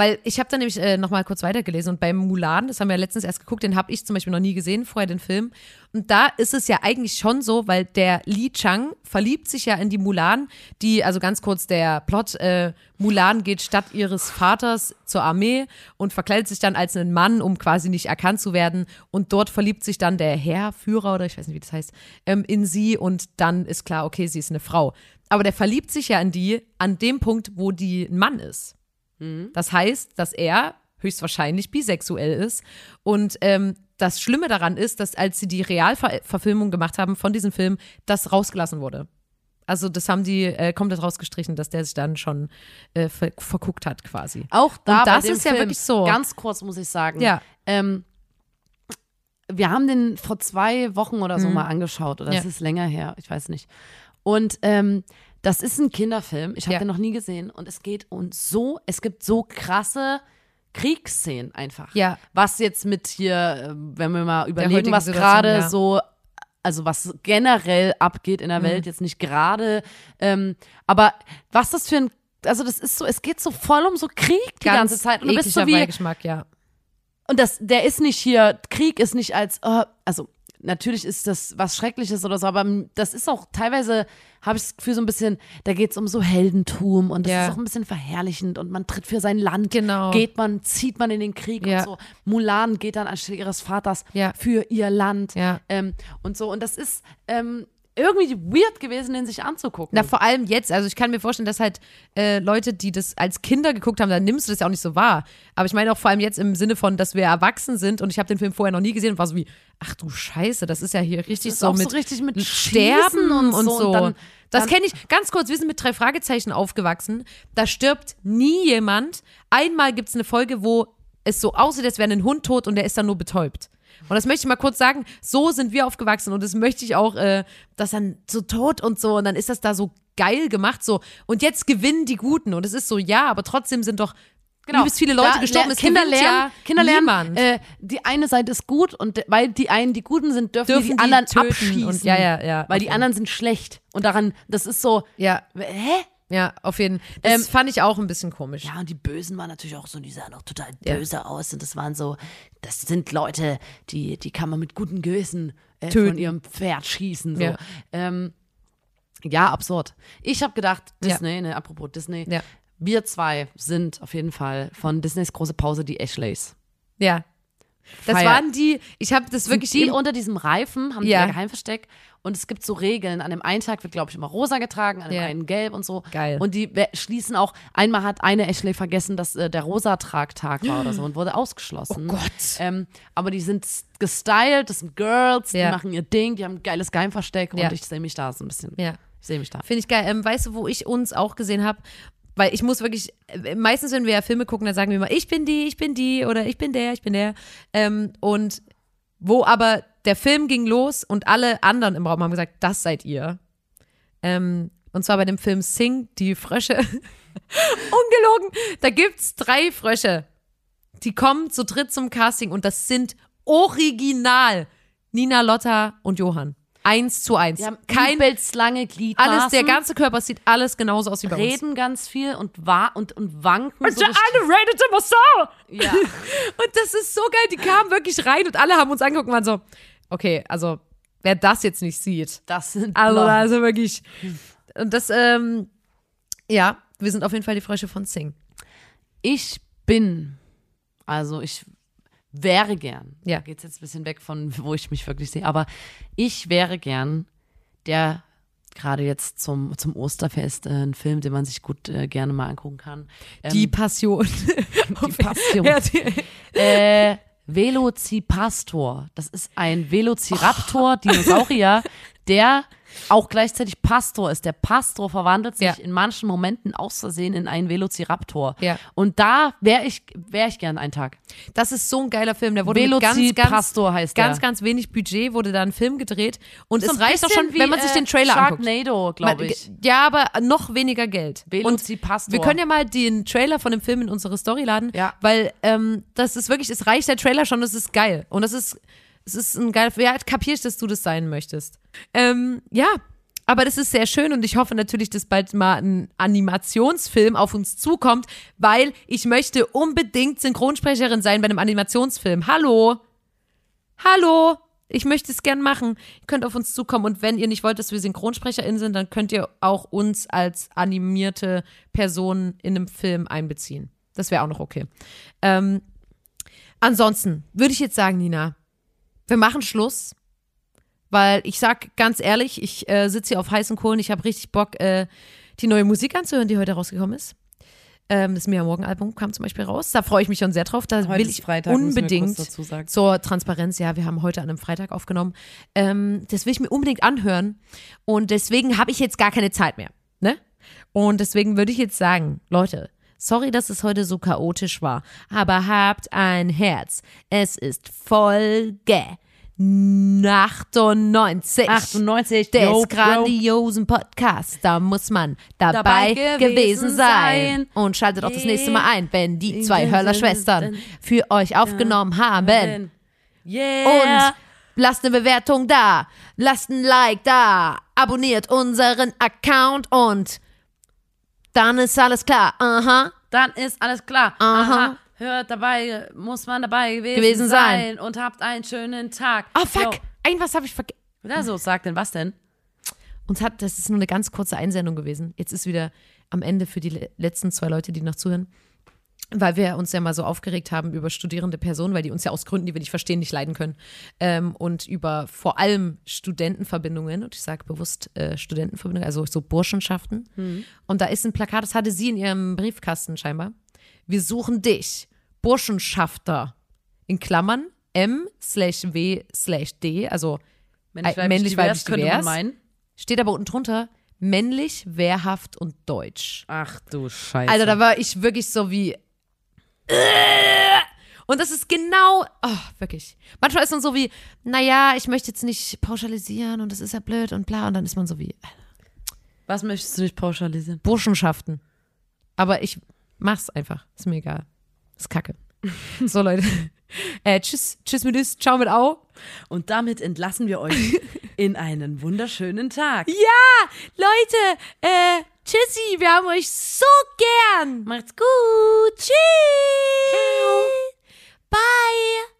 Speaker 2: Weil ich habe da nämlich äh, nochmal kurz weitergelesen und beim Mulan, das haben wir ja letztens erst geguckt, den habe ich zum Beispiel noch nie gesehen, vorher den Film. Und da ist es ja eigentlich schon so, weil der Li Chang verliebt sich ja in die Mulan, die, also ganz kurz der Plot, äh, Mulan geht statt ihres Vaters zur Armee und verkleidet sich dann als ein Mann, um quasi nicht erkannt zu werden. Und dort verliebt sich dann der Herr, Führer oder ich weiß nicht, wie das heißt, ähm, in sie und dann ist klar, okay, sie ist eine Frau. Aber der verliebt sich ja in die an dem Punkt, wo die ein Mann ist. Das heißt, dass er höchstwahrscheinlich bisexuell ist. Und ähm, das Schlimme daran ist, dass als sie die Realverfilmung gemacht haben von diesem Film, das rausgelassen wurde. Also das haben die äh, komplett rausgestrichen, dass der sich dann schon äh, ver verguckt hat quasi.
Speaker 1: Auch da
Speaker 2: Und das ist ja
Speaker 1: Film,
Speaker 2: wirklich so.
Speaker 1: Ganz kurz muss ich sagen.
Speaker 2: Ja.
Speaker 1: Ähm, wir haben den vor zwei Wochen oder so mal angeschaut oder es
Speaker 2: Mhm. Ja.
Speaker 1: ist länger her, ich weiß nicht. Und ähm, das ist ein Kinderfilm. Ich habe
Speaker 2: Ja.
Speaker 1: den noch nie gesehen und es geht uns so, es gibt so krasse Kriegsszenen einfach.
Speaker 2: Ja.
Speaker 1: Was jetzt mit hier, äh, wenn wir mal überlegen, was gerade
Speaker 2: ja.
Speaker 1: so also was generell abgeht in
Speaker 2: Mhm.
Speaker 1: der Welt, jetzt nicht gerade, ähm, aber was das für ein, also das ist so, es geht so voll um so Krieg die ganze Zeit und du bist so wie,
Speaker 2: ja.
Speaker 1: und das, der ist nicht hier, Krieg ist nicht als, oh, also natürlich ist das was Schreckliches oder so, aber das ist auch teilweise, habe ich das Gefühl, so ein bisschen, da geht es um so Heldentum und das
Speaker 2: Ja.
Speaker 1: ist auch ein bisschen verherrlichend und man tritt für sein Land,
Speaker 2: Genau.
Speaker 1: geht man, zieht man in den Krieg
Speaker 2: Ja.
Speaker 1: und so. Mulan geht dann anstelle ihres Vaters
Speaker 2: Ja.
Speaker 1: für ihr Land
Speaker 2: Ja.
Speaker 1: ähm, und so. Und das ist ähm, irgendwie weird gewesen, den sich anzugucken.
Speaker 2: Na, vor allem jetzt, also ich kann mir vorstellen, dass halt äh, Leute, die das als Kinder geguckt haben, dann nimmst du das ja auch nicht so wahr. Aber ich meine auch vor allem jetzt im Sinne von, dass wir erwachsen sind und ich habe den Film vorher noch nie gesehen und war so wie, ach du Scheiße, das ist ja hier richtig so
Speaker 1: auch so
Speaker 2: mit
Speaker 1: richtig mit
Speaker 2: Sterben und,
Speaker 1: und
Speaker 2: so.
Speaker 1: Und dann-
Speaker 2: das kenne ich ganz kurz, wir sind mit drei Fragezeichen aufgewachsen. Da stirbt nie jemand. Einmal gibt es eine Folge, wo es so aussieht, als wäre ein Hund tot und der ist dann nur betäubt. Und das möchte ich mal kurz sagen, so sind wir aufgewachsen und das möchte ich auch, äh, dass dann so tot und so und dann ist das da so geil gemacht so. Und jetzt gewinnen die Guten und es ist so, ja, aber trotzdem sind doch übelst viele Leute
Speaker 1: Da
Speaker 2: gestorben, es
Speaker 1: Kinder lernen,
Speaker 2: ja
Speaker 1: Kinder lernen, äh, die eine Seite ist gut und weil die einen die Guten sind, dürfen,
Speaker 2: Dürfen
Speaker 1: die, die anderen
Speaker 2: töten
Speaker 1: abschießen.
Speaker 2: und- ja, ja, ja,
Speaker 1: Weil
Speaker 2: auf
Speaker 1: die anderen sind schlecht und daran, das ist so,
Speaker 2: ja,
Speaker 1: hä?
Speaker 2: Ja, auf jeden Fall. Das
Speaker 1: Ähm,
Speaker 2: fand ich auch ein bisschen komisch.
Speaker 1: Ja, und die Bösen waren natürlich auch so, die sahen auch total
Speaker 2: Ja.
Speaker 1: böse aus und das waren so, das sind Leute, die, die kann man mit gutem Gewissen äh, von ihrem Pferd schießen. So.
Speaker 2: Ja.
Speaker 1: Ähm, ja, absurd. Ich habe gedacht,
Speaker 2: Ja.
Speaker 1: Disney, ne, apropos Disney,
Speaker 2: Ja.
Speaker 1: wir zwei sind auf jeden Fall von Disneys große Pause die Ashleys.
Speaker 2: Ja. Das
Speaker 1: Feier.
Speaker 2: waren die, ich habe das wirklich
Speaker 1: die unter diesem Reifen haben
Speaker 2: Ja.
Speaker 1: die ihr Geheimversteck und es gibt so Regeln. An dem einen Tag wird, glaube ich, immer rosa getragen, an dem
Speaker 2: Ja.
Speaker 1: einen gelb und so.
Speaker 2: Geil.
Speaker 1: Und die schließen auch, einmal hat eine Ashley vergessen, dass äh, der rosa Tragtag war oder so und wurde ausgeschlossen.
Speaker 2: Oh Gott.
Speaker 1: Ähm, aber die sind gestylt, das sind Girls, die
Speaker 2: Ja.
Speaker 1: machen ihr Ding, die haben ein geiles Geheimversteck
Speaker 2: Ja.
Speaker 1: und ich sehe mich da so ein bisschen.
Speaker 2: Ja.
Speaker 1: Ich sehe mich da.
Speaker 2: Finde ich geil. Ähm, weißt du, wo ich uns auch gesehen habe? Weil ich muss wirklich, äh, meistens, wenn wir ja Filme gucken, dann sagen wir immer, ich bin die, ich bin die oder ich bin der, ich bin der. Ähm, und wo aber der Film ging los und alle anderen im Raum haben gesagt, das seid ihr. Ähm, und zwar bei dem Film Sing, die Frösche. Ungelogen. Da gibt's drei Frösche. Die kommen zu dritt zum Casting und das sind original Nina, Lotta und Johann. Eins zu eins. Kein,
Speaker 1: lange Gliedmaßen.
Speaker 2: alles, der ganze Körper sieht alles genauso aus wie bei uns.
Speaker 1: reden ganz viel und wa und, und wanken. So
Speaker 2: Der eine redet immer so.
Speaker 1: ja.
Speaker 2: Und das ist so geil. Die kamen wirklich rein und alle haben uns angeguckt und waren so, okay, also wer das jetzt nicht sieht.
Speaker 1: Das sind
Speaker 2: Also,
Speaker 1: Leute.
Speaker 2: also wirklich. Und das, ähm, ja, wir sind auf jeden Fall die Frösche von Sing.
Speaker 1: Ich bin, also ich wäre gern,
Speaker 2: Ja.
Speaker 1: da geht's jetzt ein bisschen weg von, wo ich mich wirklich sehe, aber ich wäre gern der, gerade jetzt zum, zum Osterfest, äh, ein Film, den man sich gut äh, gerne mal angucken kann. Ähm,
Speaker 2: Die Passion.
Speaker 1: die Passion. Äh, Velocipastor. Das ist ein Velociraptor, Dinosaurier, der auch gleichzeitig Pastor ist. Der Pastor verwandelt sich
Speaker 2: Ja.
Speaker 1: in manchen Momenten aus Versehen in einen Velociraptor.
Speaker 2: Ja.
Speaker 1: Und da wäre ich, wäre ich gern einen Tag.
Speaker 2: das ist so ein geiler Film. Der wurde mit ganz, ganz,
Speaker 1: heißt
Speaker 2: ganz,
Speaker 1: der.
Speaker 2: ganz wenig Budget wurde da ein Film gedreht. Und
Speaker 1: So
Speaker 2: es reicht auch
Speaker 1: bisschen
Speaker 2: schon,
Speaker 1: wie,
Speaker 2: wenn man sich
Speaker 1: äh,
Speaker 2: den Trailer anguckt.
Speaker 1: Sharknado, glaube ich.
Speaker 2: Ja, aber noch weniger Geld. Und
Speaker 1: Velocipastor.
Speaker 2: wir können ja mal den Trailer von dem Film in unsere Story laden,
Speaker 1: Ja.
Speaker 2: weil ähm, das ist wirklich, es reicht der Trailer schon, das ist geil. Und das ist, es ist ein geil, ja, kapier ich, dass du das sein möchtest. Ähm, ja, aber das ist sehr schön und ich hoffe natürlich, dass bald mal ein Animationsfilm auf uns zukommt, weil ich möchte unbedingt Synchronsprecherin sein bei einem Animationsfilm. Hallo? Hallo? Ich möchte es gern machen. Ihr könnt auf uns zukommen und wenn ihr nicht wollt, dass wir SynchronsprecherInnen sind, dann könnt ihr auch uns als animierte Personen in einem Film einbeziehen. Das wäre auch noch okay. Ähm, ansonsten würde ich jetzt sagen, Nina, wir machen Schluss, weil ich sag ganz ehrlich, ich äh, sitze hier auf heißen Kohlen, ich habe richtig Bock, äh, die neue Musik anzuhören, die heute rausgekommen ist. Ähm, das Mia Morgan Album kam zum Beispiel raus. Da freue ich mich schon sehr drauf. Da
Speaker 1: Heute
Speaker 2: will ich
Speaker 1: Freitag,
Speaker 2: unbedingt zur Transparenz. Ja, wir haben heute an einem Freitag aufgenommen. Ähm, das will ich mir unbedingt anhören. Und deswegen habe ich jetzt gar keine Zeit mehr. Ne? Und deswegen würde ich jetzt sagen, Leute, sorry, dass es heute so chaotisch war, aber habt ein Herz. Es ist Folge 98.
Speaker 1: 98,
Speaker 2: des
Speaker 1: yo,
Speaker 2: grandiosen Podcasts. Da muss man dabei,
Speaker 1: Dabei
Speaker 2: gewesen,
Speaker 1: gewesen
Speaker 2: sein. Und schaltet auch das nächste Mal ein, wenn die zwei. Hörler-Schwestern für euch aufgenommen haben.
Speaker 1: Yeah.
Speaker 2: Und lasst eine Bewertung da, lasst ein Like da, abonniert unseren Account und dann ist alles klar. Aha.
Speaker 1: dann ist alles klar.
Speaker 2: Aha.
Speaker 1: Hört dabei, muss man dabei gewesen,
Speaker 2: Gewesen sein.
Speaker 1: sein. und habt einen schönen Tag.
Speaker 2: Oh fuck,
Speaker 1: Yo.
Speaker 2: ein was habe ich vergessen.
Speaker 1: Ja, so, sag denn, was denn?
Speaker 2: Uns hat, das ist nur eine ganz kurze Einsendung gewesen. Jetzt ist wieder am Ende für die le- letzten zwei Leute, die noch zuhören. Weil wir uns ja mal so aufgeregt haben über studierende Personen, weil die uns ja aus Gründen, die wir nicht verstehen, nicht leiden können. Ähm, und über vor allem Studentenverbindungen, und ich sage bewusst äh, Studentenverbindungen, also so Burschenschaften. Und da ist ein Plakat, das hatte sie in ihrem Briefkasten scheinbar. Wir suchen dich, Burschenschafter, in Klammern M slash W slash D, also
Speaker 1: Männlich,
Speaker 2: Äh, männlich, weiblich,
Speaker 1: könnte man
Speaker 2: divers.
Speaker 1: meinen.
Speaker 2: Steht aber unten drunter männlich, wehrhaft und deutsch.
Speaker 1: Ach du Scheiße.
Speaker 2: Also da war ich wirklich so wie. Und das ist genau, oh, wirklich. Manchmal ist man so wie, naja, ich möchte jetzt nicht pauschalisieren und das ist ja blöd und bla. Und dann ist man so wie
Speaker 1: was möchtest du nicht pauschalisieren?
Speaker 2: Burschenschaften. Aber ich mach's einfach. Ist mir egal. Ist kacke. So, Leute. Äh, tschüss, tschüss mit Üs, ciao mit Au.
Speaker 1: Und damit entlassen wir euch in einen wunderschönen Tag.
Speaker 2: Ja, Leute, äh, tschüssi, wir haben euch so gern.
Speaker 1: Macht's gut.
Speaker 2: Tschüss. Bye.